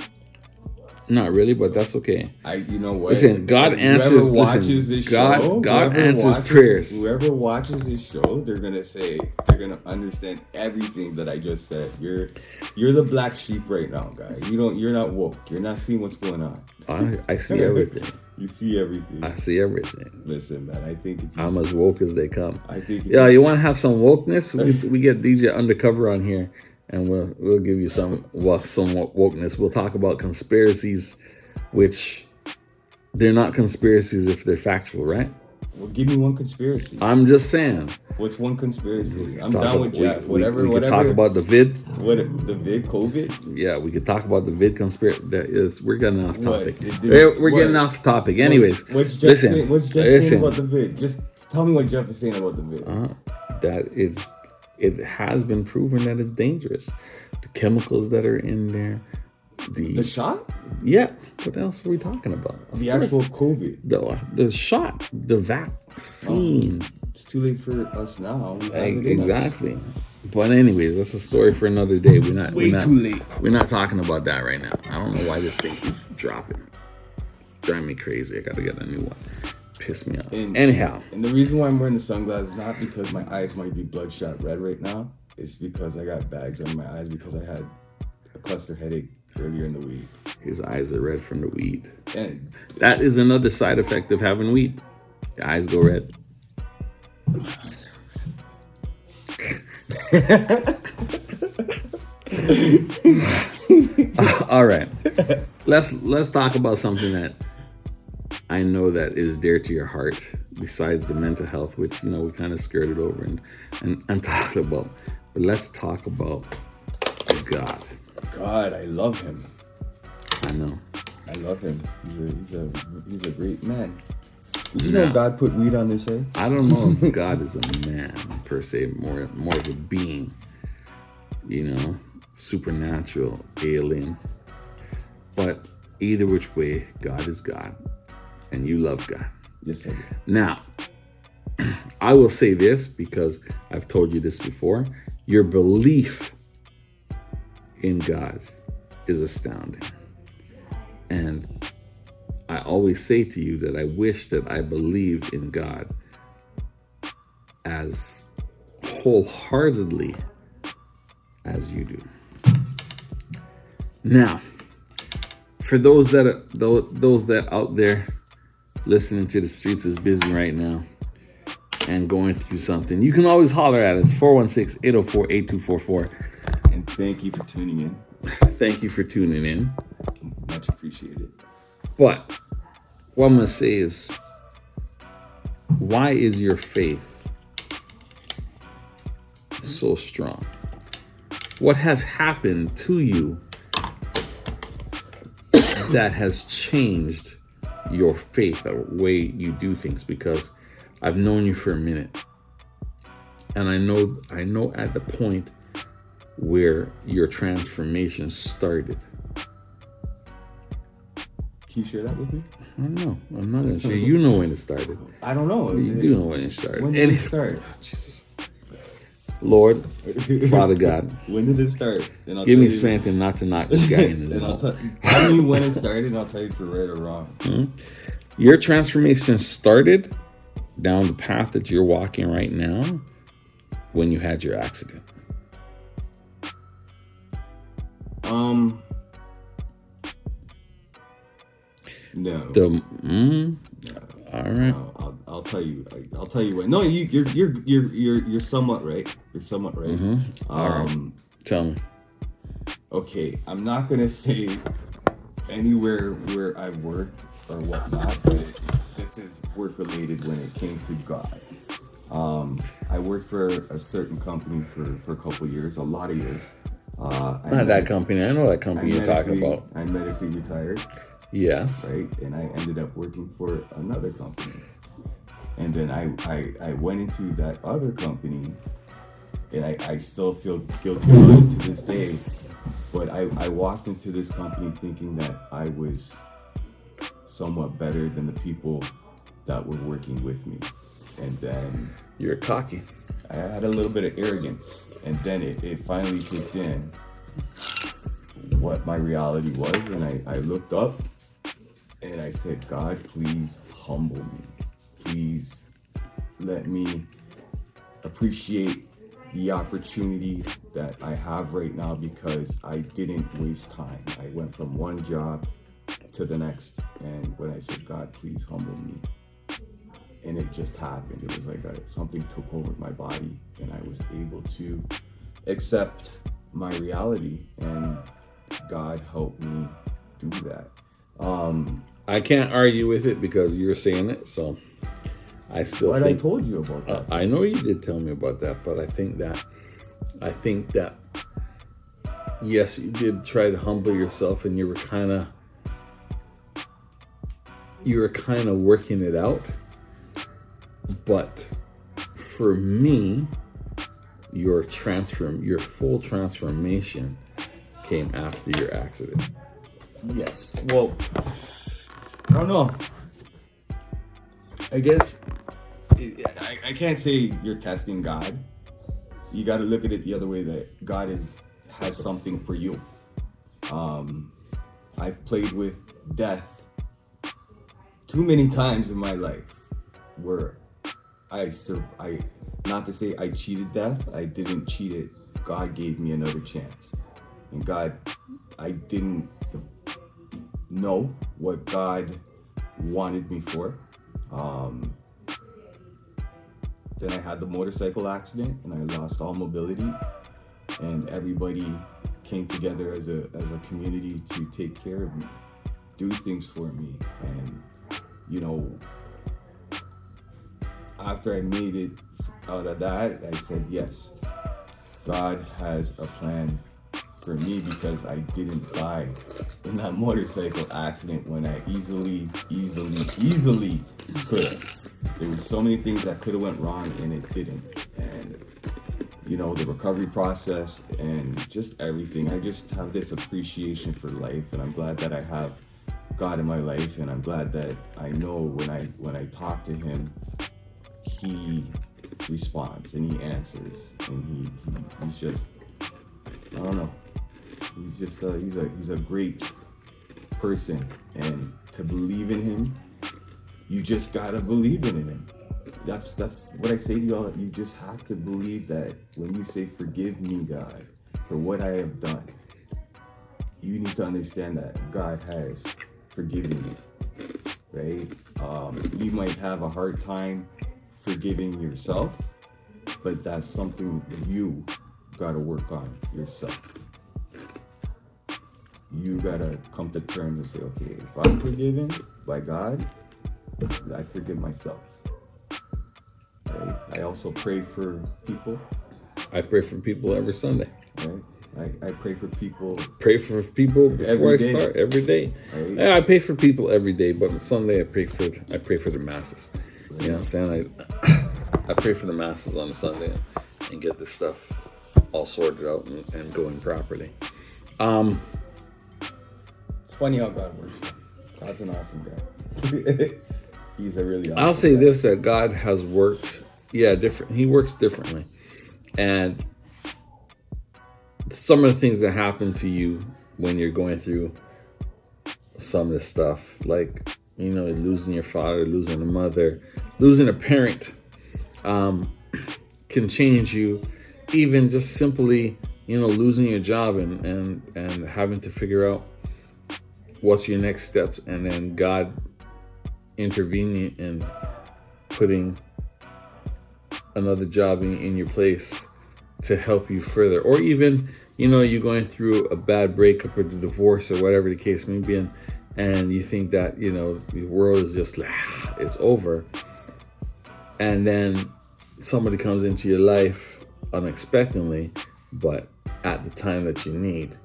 not really, but that's okay. I, you know what? Listen, God Whoever answers- watches listen, this God- show, God answers watches- prayers. Whoever watches this show, they're gonna say they're gonna understand everything that I just said. You're, you're the black sheep right now, guy. You don't, you're not woke. You're not seeing what's going on. I, I see everything. you see everything. I see everything. Listen, man. I think I'm as woke as they come. I think Yeah, you want to have some wokeness? We, we get DJ Undercover on here, and we'll we'll give you some well some wokeness. We'll talk about conspiracies, which they're not conspiracies if they're factual, right? Well, give me one conspiracy. I'm just saying. What's one conspiracy? I'm down about- with we- Jeff. we- Whatever, we, could whatever. talk about the vid. what the vid COVID. Yeah, we could talk about the vid conspiracy. That is, we're getting off topic. We're, we're what? getting off topic. Anyways, what's Jeff listen, saying? What's Jeff listen. saying about the vid? Just tell me what Jeff is saying about the vid. uh, that it's it has been proven that it's dangerous. The chemicals that are in there, the, The shot? yeah. What else are we talking about? Of The course. actual COVID. the the shot, the vaccine. Oh, it's too late for us now. Like, it in us. exactly. But anyways, that's a story for another day. We're not Way we're not, too late. We're not talking about that right now. I don't know why this thing keeps dropping. Drive me crazy. I gotta get a new one. Piss me off. And- Anyhow, And the reason why I'm wearing the sunglasses not because my eyes might be bloodshot red right now. It's because I got bags under my eyes because I had cluster headache earlier in the week. his eyes are red from the weed. And That is another side effect of having weed. Your eyes go red. All right. Let's let's talk about something that I know that is dear to your heart, besides the mental health, which you know we kind of skirted over and and, and talked about. But let's talk about God. God, I love him. I know. I love him. He's a he's a he's a great man. Did you know God put weed on this head? I don't know if God is a man per se, more more of a being, you know, supernatural, alien. But either which way, God is God, and you love God. Yes, I do. Now, I will say this because I've told you this before. Your belief in God is astounding. And I always say to you that I wish that I believed in God as wholeheartedly as you do. Now, for those that are those that out there listening to the streets is busy right now and going through something, you can always holler at us 416 804 8244. And thank you for tuning in. Thank you for tuning in. Much appreciated. But what I'm going to say is, why is your faith so strong? What has happened to you that has changed your faith, the way you do things? Because I've known you for a minute, and I know I know at the point where your transformation started. Can you share that with me? I don't know. I'm not gonna share. You know when it started. I don't know. You do know when it started. When did Any- it start? Jesus. Lord, Father God, when did it start? Then give me you- strength and not to knock this guy in the I'll mouth. tell tell me when it started, and I'll tell you if you're right or wrong. Hmm? Your transformation started down the path that you're walking right now when you had your accident. Um. No. The mm, all right. I'll, I'll, I'll tell you. I- I'll tell you what. No, you, you're you're you're you're you're somewhat right. You're somewhat right. Mm-hmm. Um. Tell me. Okay, I'm not gonna say anywhere where I've worked or whatnot, but this is work related when it came to God. Um, I worked for a certain company for, for a couple years, a lot of years. Uh, Not that company. I know that company you're talking about. I'm medically retired, Yes. right? And I ended up working for another company. And then I, I, I went into that other company and I, I still feel guilty about it to this day. But I, I walked into this company thinking that I was somewhat better than the people that were working with me. And then You're cocky. I had a little bit of arrogance. And then it, it finally kicked in what my reality was. And I, I looked up and I said, God, please humble me. Please let me appreciate the opportunity that I have right now because I didn't waste time. I went from one job to the next. And when I said, God, please humble me, and it just happened. It was like a, something took over my body, and I was able to accept my reality, and God helped me do that. Um, I can't argue with it because you're saying it. So I still but I told you about Uh, that. I know you did tell me about that, but I think that I think that yes, you did try to humble yourself, and you were kind of you were kind of working it out. But for me, your transform your full transformation came after your accident. Yes. Well, I don't know. I guess I, I can't say you're testing God. You got to look at it the other way that God is has something for you. Um, I've played with death too many times in my life where I sur- I not to say I cheated death. I didn't cheat it. God gave me another chance, and God, I didn't know what God wanted me for. Um, then I had the motorcycle accident and I lost all mobility, and everybody came together as a as a community to take care of me, do things for me, and you know. After I made it out of that, I said yes. God has a plan for me because I didn't die in that motorcycle accident when I easily, easily, easily could have. There were so many things that could have went wrong and it didn't. And you know, the recovery process and just everything. I just have this appreciation for life and I'm glad that I have God in my life and I'm glad that I know when I when I talk to him he responds and he answers and he, he he's just I don't know He's just a, he's a he's a great person, and to believe in him, you just gotta believe in him. That's that's what I say to y'all. You just have to believe that when you say "Forgive me, God, for what I have done," you need to understand that God has forgiven you. Right? Um, you might have a hard time forgiving yourself, but that's something you got to work on yourself you gotta come to terms and say, okay, if I'm forgiven by God, I forgive myself. Right? I also pray for people. I pray for people every Sunday. Right? I, I pray for people. Pray for people before I start every day. Right? I pray for people every day, but on Sunday I pray for I pray for the masses. You know what I'm saying? I I pray for the masses on a Sunday and, and get this stuff all sorted out and, and going properly. Um, it's funny how God works. God's an awesome guy. He's a really. Awesome I'll say guy. this: that God has worked. Yeah, different. He works differently, and some of the things that happen to you when you're going through some of this stuff, like you know, losing your father, losing a mother, losing a parent, um, can change you. Even just simply, you know, losing your job and and and having to figure out what's your next steps and then god intervening and putting another job in, in your place to help you further or even you know you're going through a bad breakup or the divorce or whatever the case may be and, and you think that you know the world is just like it's over and then somebody comes into your life unexpectedly but at the time that you need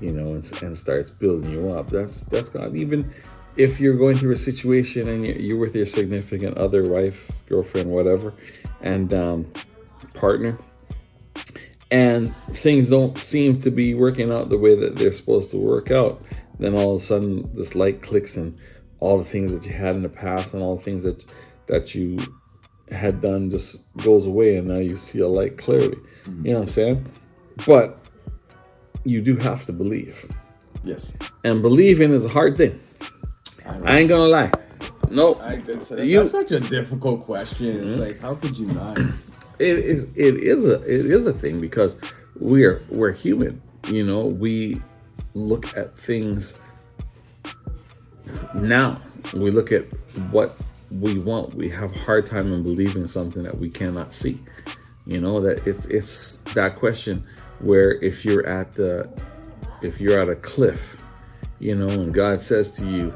you know, and, and starts building you up. That's that's God. Even if you're going through a situation and you're with your significant other, wife, girlfriend, whatever, and um, partner, and things don't seem to be working out the way that they're supposed to work out, then all of a sudden this light clicks and all the things that you had in the past and all the things that that you had done just goes away and now you see a light clearly. You know what I'm saying? But you do have to believe. Yes. And believing is a hard thing. I, I ain't gonna lie. Nope. I, that's, you, that's such a difficult question. It's mm-hmm. like, how could you not? It is. It is a. It is a thing because we are. We're human. You know. We look at things now. We look at what we want. We have hard time in believing something that we cannot see. You know that it's it's that question where if you're at the if you're at a cliff, you know, and God says to you,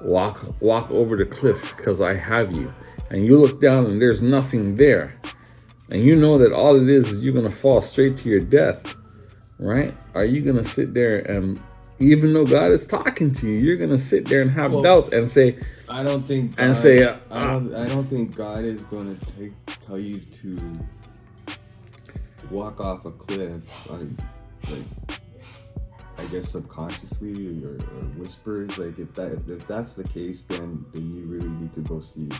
walk walk over the cliff because I have you. And you look down and there's nothing there. And you know that all it is is you're gonna fall straight to your death, right? Are you gonna sit there and even though God is talking to you, you're gonna sit there and have well, doubts and say, "I don't think." God, and say, "I uh, don't." I don't think God is gonna take tell you to walk off a cliff, like, like I guess subconsciously or, or whispers, like if that if that's the case, then then you really need to go see.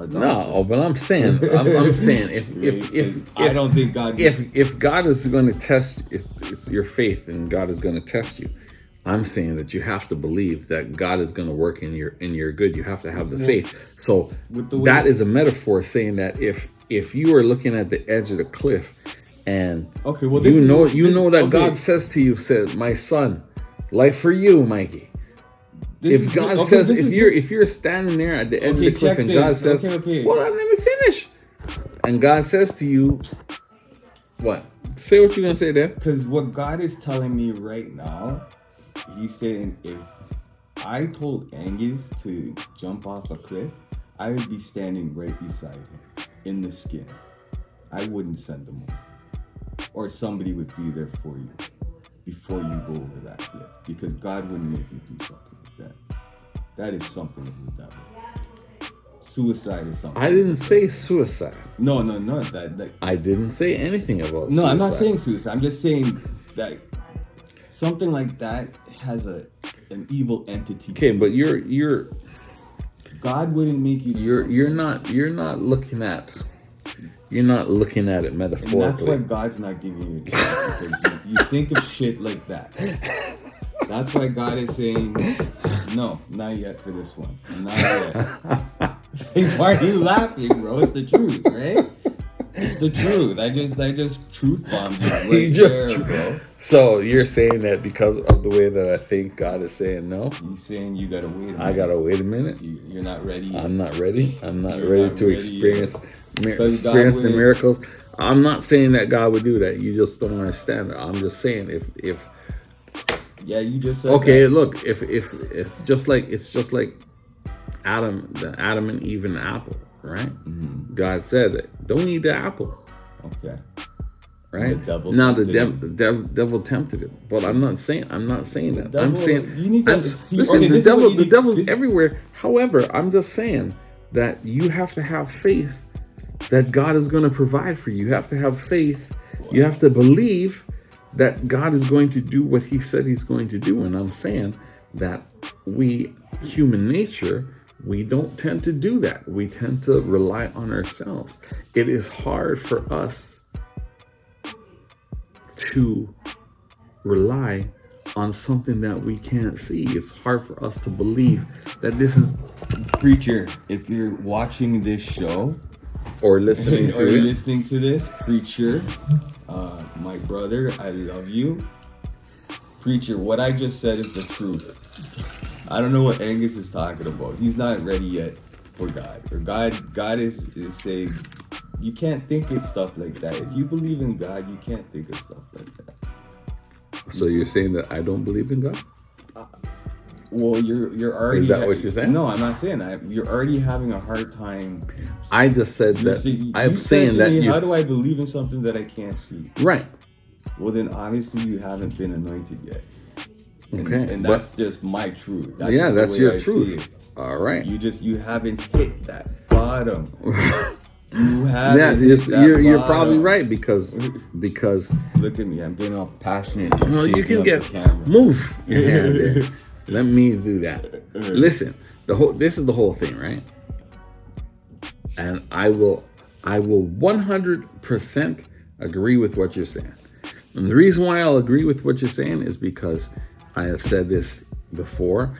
A doctor. No, but I'm saying, I'm, I'm saying, if if, if, if I don't think God. if if God is going to test, it's, it's your faith, and God is going to test you. I'm saying that you have to believe that God is going to work in your in your good. You have to have the faith. So the way- that is a metaphor saying that if if you are looking at the edge of the cliff and Okay, well, this you is- know you know that okay. God says to you, says, "My son, life for you, Mikey." This If is- God okay, says, if you're if you're standing there at the edge Okay, of the cliff and this. God says, Okay, okay. "Well, let me finish," and God says to you, "What? Say what you're gonna say there." Because what God is telling me right now, He's saying if I told Angus to jump off a cliff, I would be standing right beside him in the skin. I wouldn't send him over. Or somebody would be there for you before you go over that cliff. Because God wouldn't make you do something. That is something devil. Suicide is something. I didn't say suicide. No, no, no. That, that I didn't say anything about. Suicide. No, I'm not saying suicide. I'm just saying that something like that has a an evil entity. Okay, but you're you're God wouldn't make you. you're something. you're not you're not looking at you're not looking at it metaphorically. And that's why God's not giving you because you, you think of shit like that. That's why God is saying, no, not yet for this one. Not yet. Why are you laughing, bro? It's the truth, right? It's the truth. I just, I just truth bombed you right You just there, bro. So you're saying that because of the way that I think God is saying no, He's saying you gotta wait. A minute. I gotta wait a minute. You, you're not ready. Yet. I'm not ready. I'm not ready not to ready experience mir- Because God experience the miracles. I'm not saying that God would do that. You just don't understand it. I'm just saying if if yeah, you just said okay, that. look, if if it's just like it's just like Adam, the Adam and Eve and the apple, right? Mm-hmm. God said, "Don't eat the apple." Okay. right? The devil now the, the dev- devil tempted him, but I'm not saying I'm not saying that. I'm saying you need to I'm- see- listen. okay, the this is what devil, the need- devil's this- everywhere. However, I'm just saying that you have to have faith that God is going to provide for you. You have to have faith. You have to believe that God is going to do what He said He's going to do. And I'm saying that we, human nature, we don't tend to do that. We tend to rely on ourselves. It is hard for us to rely on something that we can't see. It's hard for us to believe that this is Preacher, if you're watching this show or listening or to it. listening to this, preacher, uh, my brother, I love you. Preacher, what I just said is the truth. I don't know what Angus is talking about. He's not ready yet for God. Or God, God is is saying you can't think of stuff like that. If you believe in God, you can't think of stuff like that. So you're saying that I don't believe in God? Well, you're you're already. Is that what you're saying? No, I'm not saying that. You're already having a hard time. I just said You that see- I'm you saying said to that me, you How do I believe in something that I can't see? right. Well, then obviously you haven't been anointed yet. And, Okay, and but- that's just my truth. That's yeah, that's your I truth. All right. You just you haven't hit that bottom. You haven't. Yeah, you're you're, you're probably right because because Look at me. I'm getting all passionate. and well, you can get the camera. move your hand there. Let me do that. Listen, the whole this is the whole thing, right? And I will I will 100% agree with what you're saying. And the reason why I'll agree with what you're saying is because I have said this before.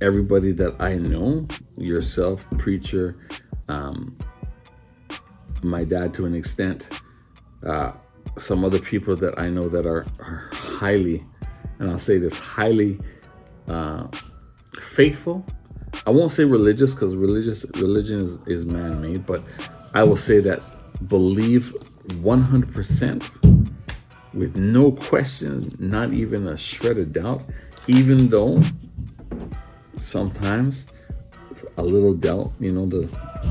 Everybody that I know, yourself, preacher, um, my dad to an extent, uh, some other people that I know that are, are highly, and I'll say this highly uh, faithful. I won't say religious because religious religion is, is man made, but I will say that believe 100% with no question, not even a shred of doubt, even though sometimes a little doubt, you know, the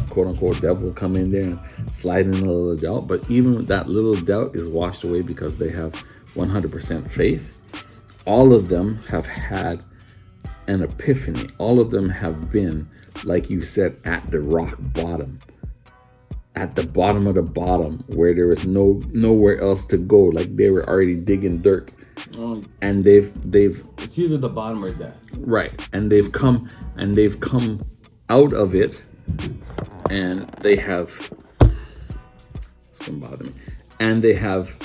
quote unquote devil come in there and slide in a little doubt. But even that little doubt is washed away because they have 100% faith. All of them have had an epiphany. All of them have been, like you said, at the rock bottom. at the bottom of the bottom where there was no nowhere else to go like they were already digging dirt Oh, and they've they've it's either the bottom or death. right and they've come and they've come out of it and they have it's gonna bother me and they have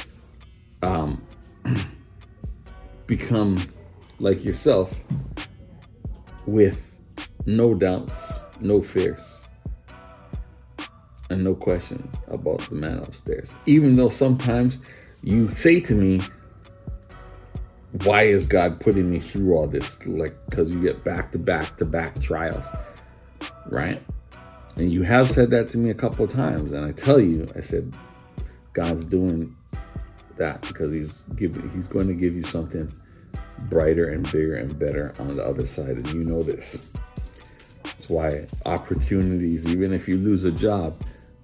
um become like yourself with no doubts no fears and no questions about the man upstairs even though sometimes you say to me why is God putting me through all this? Like, because you get back to back to back trials, right? And you have said that to me a couple of times, and I tell you, I said, God's doing that because He's giving, He's going to give you something brighter and bigger and better on the other side, and you know this. That's why opportunities, even if you lose a job,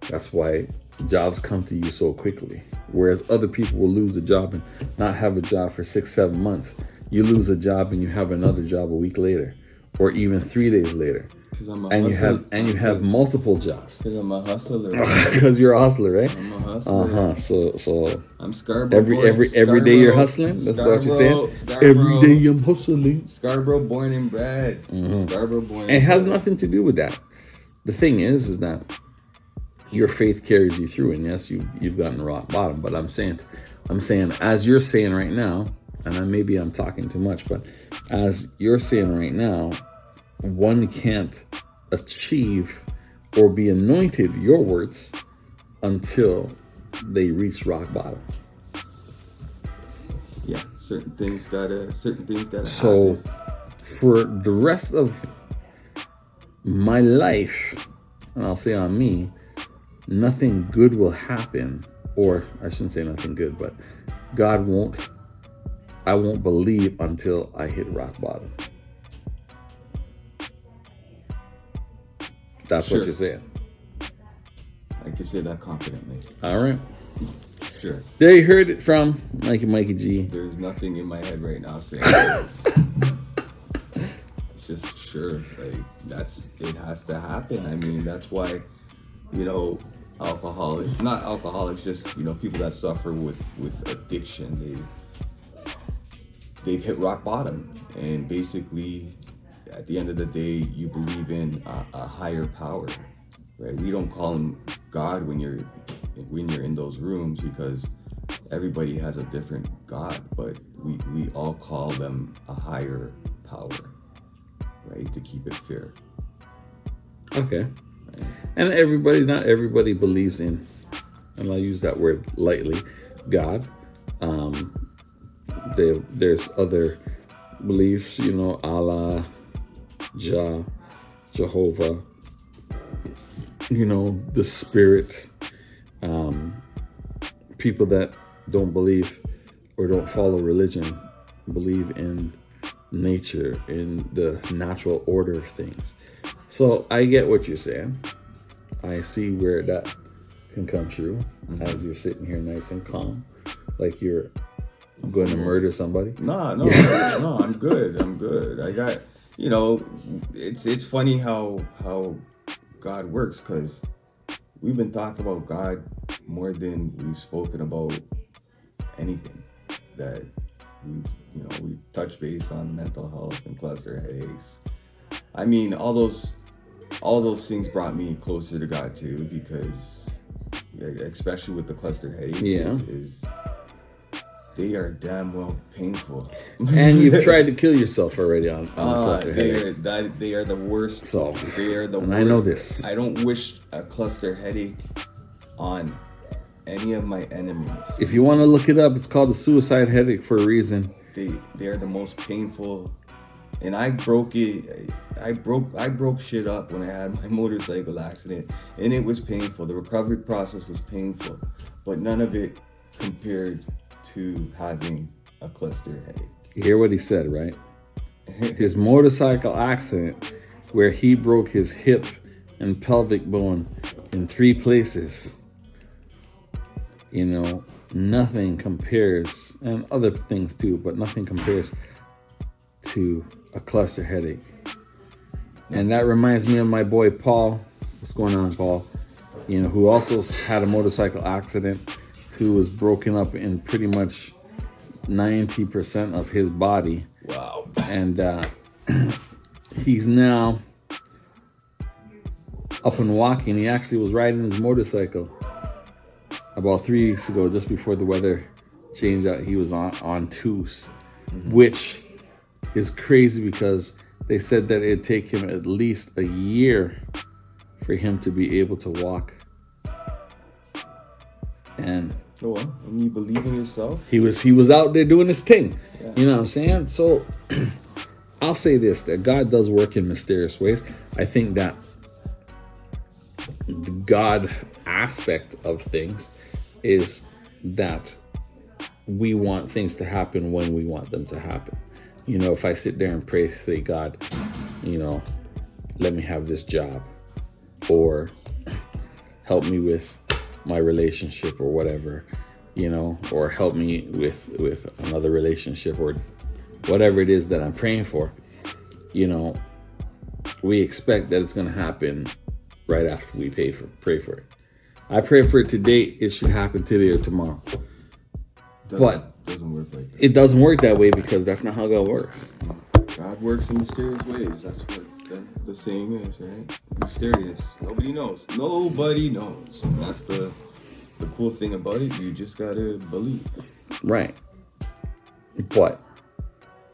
that's why jobs come to you so quickly. Whereas other people will lose a job and not have a job for six, seven months. You lose a job and you have another job a week later, or even three days later, 'Cause I'm a and you have and you have multiple jobs Because I'm a hustler. because you're a hustler, right? I'm a hustler. Uh huh. So so I'm Scarborough. every born- every every day you're Scarborough- hustling. That's what you're saying. Every day I'm hustling. Scarborough born and bred. Scarborough born. Mm-hmm. And it has nothing to do with that. The thing is, is that your faith carries you through, and yes, you you've gotten rock bottom. But I'm saying, I'm saying, as you're saying right now, and I, maybe I'm talking too much, but as you're saying right now, one can't achieve or be anointed. Your words until they reach rock bottom. Yeah, certain things gotta. Certain things gotta. So, happen. for the rest of my life, and I'll say on me, nothing good will happen, or I shouldn't say nothing good, but God won't, I won't believe until I hit rock bottom. That's Sure. what you're saying. I can say that confidently. All right. Sure. There you heard it from Mikey Mikey G. There's nothing in my head right now saying. it's just sure, like that's it has to happen. I mean, that's why, you know, alcoholics, not alcoholics, just you know, people that suffer with with addiction, they they've hit rock bottom, and basically, at the end of the day, you believe in a, a higher power, right? We don't call him God when you're when you're in those rooms because everybody has a different God, but we, we all call them a higher power, right? To keep it fair. Okay. And everybody, not everybody believes in, and I use that word lightly, God. Um, there, there's other beliefs, you know, Allah, Jah, Jehovah, you know, the Spirit. Um, people that don't believe or don't follow religion believe in nature, in the natural order of things. So I get what you're saying. I see where that can come true as you're sitting here nice and calm, like you're going to murder somebody. No, no, no, I'm good. I'm good. I got, you know, it's it's funny how how God works because we've been talking about God more than we've spoken about anything that we, you know, we touched base on mental health and cluster headaches. I mean, all those all those things brought me closer to God too because especially with the cluster headache Yeah. is, is they are damn well painful. And you've tried to kill yourself already on, on Uh, cluster they, are, headaches. that, they are the worst. So, they are the and worst. I know this. I don't wish a cluster headache on any of my enemies. If you want to look it up, it's called a suicide headache for a reason. They they are the most painful, and I broke it. I broke I broke shit up when I had my motorcycle accident, and it was painful. The recovery process was painful, but none of it compared to having a cluster headache. You hear what he said, right? His motorcycle accident, where he broke his hip and pelvic bone in three places. You know, nothing compares, and other things too, but nothing compares to a cluster headache. And that reminds me of my boy Paul. What's going on, Paul? you know, who also had a motorcycle accident, who was broken up in pretty much 90% of his body. Wow. And uh, he's now up and walking. He actually was riding his motorcycle about three weeks ago, just before the weather changed out. He was on, on 2s which is crazy because they said that it'd take him at least a year for him to be able to walk. And And you believe in yourself? he was he was out there doing his thing. Yeah. You know what I'm saying? So I'll say this that God does work in mysterious ways. I think that the God aspect of things is that we want things to happen when we want them to happen. You know, if I sit there and pray, say, God, you know, let me have this job, or help me with my relationship, or whatever, you know, or help me with with another relationship, or whatever it is that I'm praying for. You know, we expect that it's going to happen right after we pay for pray for it. I pray for it today. It should happen today or tomorrow. Doesn't, But- doesn't work like that. It doesn't work that way because that's not how God works. God works in mysterious ways. That's what the, the saying is, right? Mysterious. Nobody knows. Nobody knows. That's the the cool thing about it. You just gotta believe. Right. But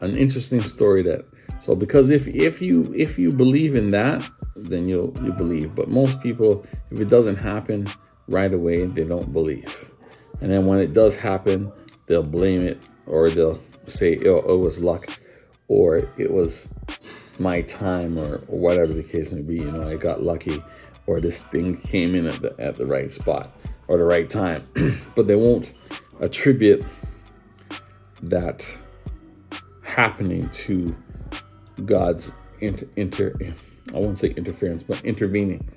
an interesting story that so because if if you if you believe in that, then you'll you believe. But most people, if it doesn't happen right away, they don't believe. And then when it does happen, they'll blame it or they'll say, oh, it was luck or it was my time or, or whatever the case may be. You know, I got lucky or this thing came in at the, at the right spot or the right time. but they won't attribute that happening to God's inter, inter I won't say interference, but intervening,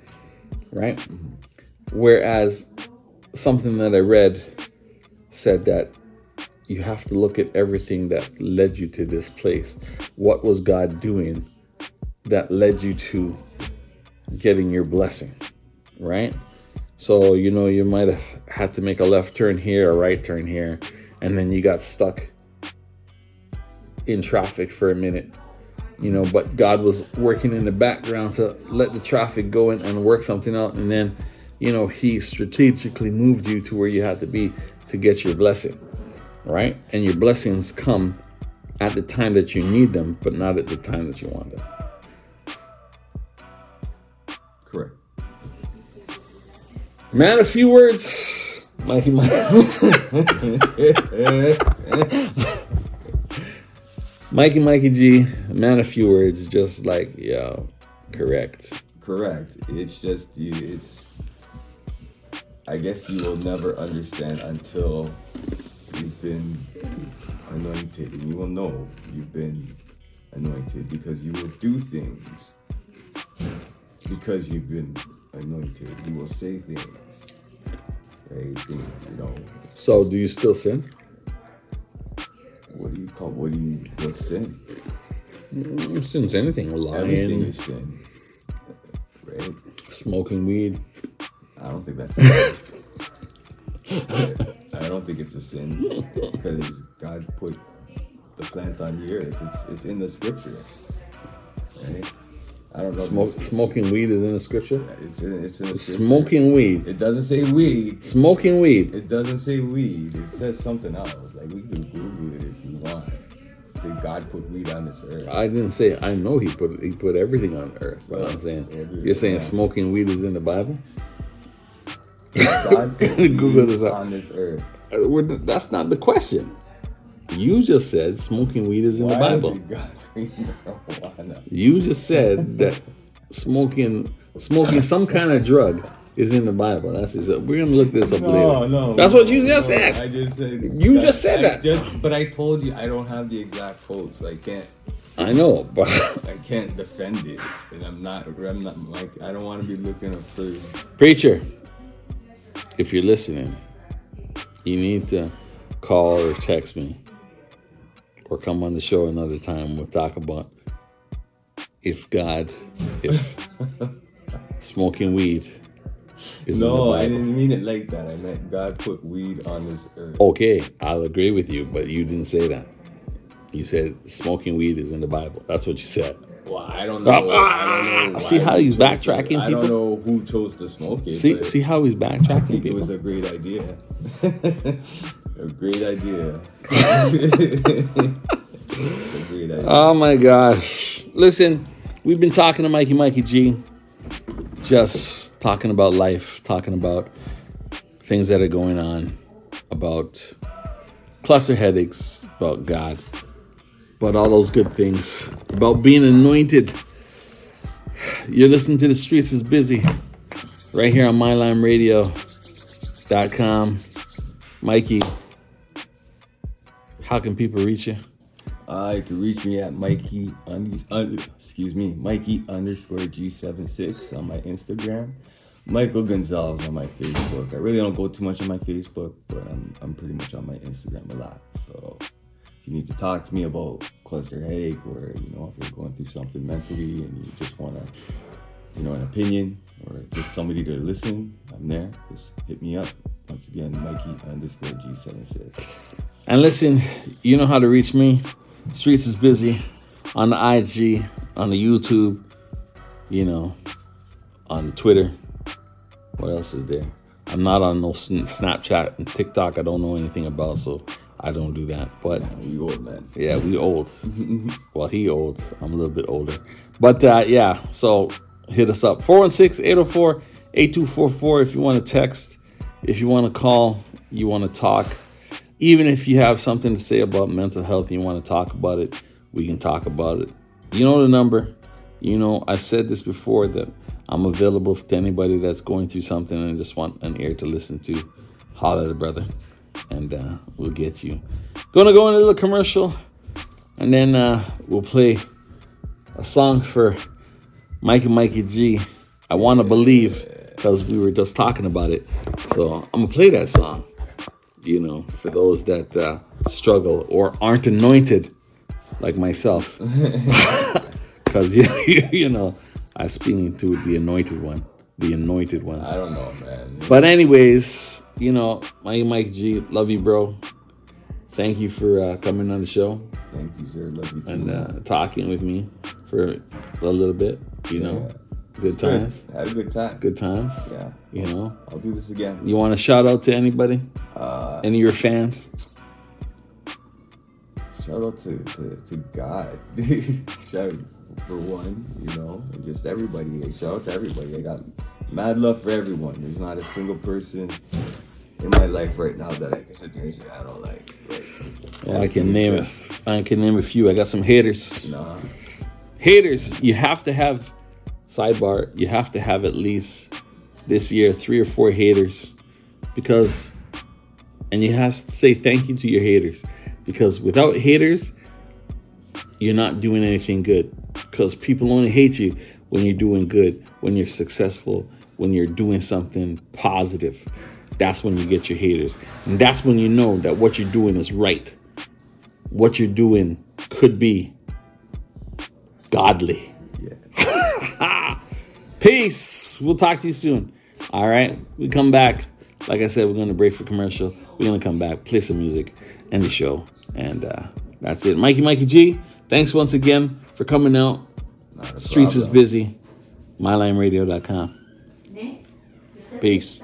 right? Mm-hmm. Whereas something that I read said that you have to look at everything that led you to this place. What was God doing that led you to getting your blessing, right? So, you know, you might have had to make a left turn here, a right turn here, and then you got stuck in traffic for a minute. You know, but God was working in the background to let the traffic go in and work something out. And then, you know, He strategically moved you to where you had to be to get your blessing, right? And your blessings come at the time that you need them, but not at the time that you want them. Correct. Man, a few words. Mikey, Mikey, Mikey Mikey G. Man, a few words. Just like, yo, correct. Correct. It's just you. It's. I guess you will never understand until you've been anointed, and you will know you've been anointed because you will do things because you've been anointed. You will say things? Things, you know. So, do you still sin? What do you call? What do you? What's sin? Mm, Sin's anything. Everything Lying, is sin, right? smoking weed. I don't think that's. a I don't think it's a sin because God put the plant on the earth. It's it's in the scripture, right? I don't know. Smoke, smoke weed is in the scripture. It's in it's in the scripture. Smoking weed. It doesn't say weed. Smoking weed. It doesn't say weed. It says something else. Like we can Google it if you want. Did God put weed on this earth? I didn't say. I know he put he put everything on earth. But I'm saying Everything, you're saying smoking weed is in the Bible. Google this on this earth. Uh, we're- That's not the question. You just said smoking weed is in the Bible. God? You just said that smoking smoking some kind of drug is in the Bible. That's just, we're gonna look this up No, later. no. That's what you just no, said. I just said. You just said I that. Just, but I told you I don't have the exact quote, so I can't. I know, but I can't defend it, and I'm not. I'm not like. I don't want to be looking up for. preacher, if you're listening, you need to call or text me, or come on the show another time. We'll talk about if God, if smoking weed is in the No. I didn't mean it like that. I meant God put weed on this earth. Okay, I'll agree with you, but you didn't say that. You said smoking weed is in the Bible. That's what you said. Well, I don't know. Ah, I don't know see how he's backtracking, I don't know who chose to smoke it. See, see how he's backtracking it was a great idea. a great idea. a great idea. Oh my gosh! Listen, we've been talking to Mikey, Mikey G, just talking about life, talking about things that are going on, about cluster headaches, about God, about all those good things, about being anointed. You're listening to the streets is busy, right here on MyLimeRadio.com. Mikey, how can people reach you? Uh, you can reach me at Mikey, un- un- excuse me, Mikey underscore G76 on my Instagram. Michael Gonzalez on my Facebook. I really don't go too much on my Facebook, but I'm, I'm pretty much on my Instagram a lot. So you need to talk to me about cluster headache or, you know, if you're going through something mentally and you just want to, you know, an opinion or just somebody to listen, I'm there. Just hit me up. Once again, Mikey underscore G76. And listen, you know how to reach me. Streets is busy on the IG, on the YouTube, you know, on Twitter. What else is there? I'm not on no Snapchat and TikTok. I don't know anything about, so I don't do that. But You old man. yeah, we old. well, he old. I'm a little bit older. But uh, yeah, so hit us up 416-804-8244 if you want to text, if you want to call, you want to talk. Even if you have something to say about mental health, you want to talk about it, we can talk about it. You know the number. You know, I've said this before that I'm available to anybody that's going through something and just want an ear to listen to. Holler at a brother, and uh, we'll get you. Gonna go into the commercial, and then uh, we'll play a song for Mike and Mikey G. I want to believe because we were just talking about it. So I'm gonna play that song. You know, for those that uh, struggle or aren't anointed like myself, because you, you you know I speaking to the anointed one, the anointed ones. I don't know, man. But anyways, you know, Mike Mike G, love you, bro. Thank you for uh, coming on the show Thank you, sir. Love you too. and uh, talking with me for a little bit. You know, good Good. times, Had a good time. good times. Yeah. You know, I'll do this again. you want to shout out to anybody? Uh, Any of your fans? shout out to, to, to God. shout for one, you know, and just everybody. Shout out to everybody. I got mad love for everyone. There's not a single person in my life right now that I can sit there and say I don't like. like Well, I can name it. I can name a few. I got some haters. Nah. Haters. You have to have sidebar. You have to have at least this year three or four haters because, and you have to say thank you to your haters because without haters, you're not doing anything good. Because people only hate you when you're doing good, when you're successful, when you're doing something positive. That's when you get your haters. And that's when you know that what you're doing is right. What you're doing could be godly. Yeah. Peace. We'll talk to you soon. All right. We come back. Like I said, we're going to break for commercial. We're going to come back, play some music, end the show. And uh, that's it. Mikey, Mikey G, thanks once again for coming out. Not a Streets is busy. MyLimeRadio.com. Peace.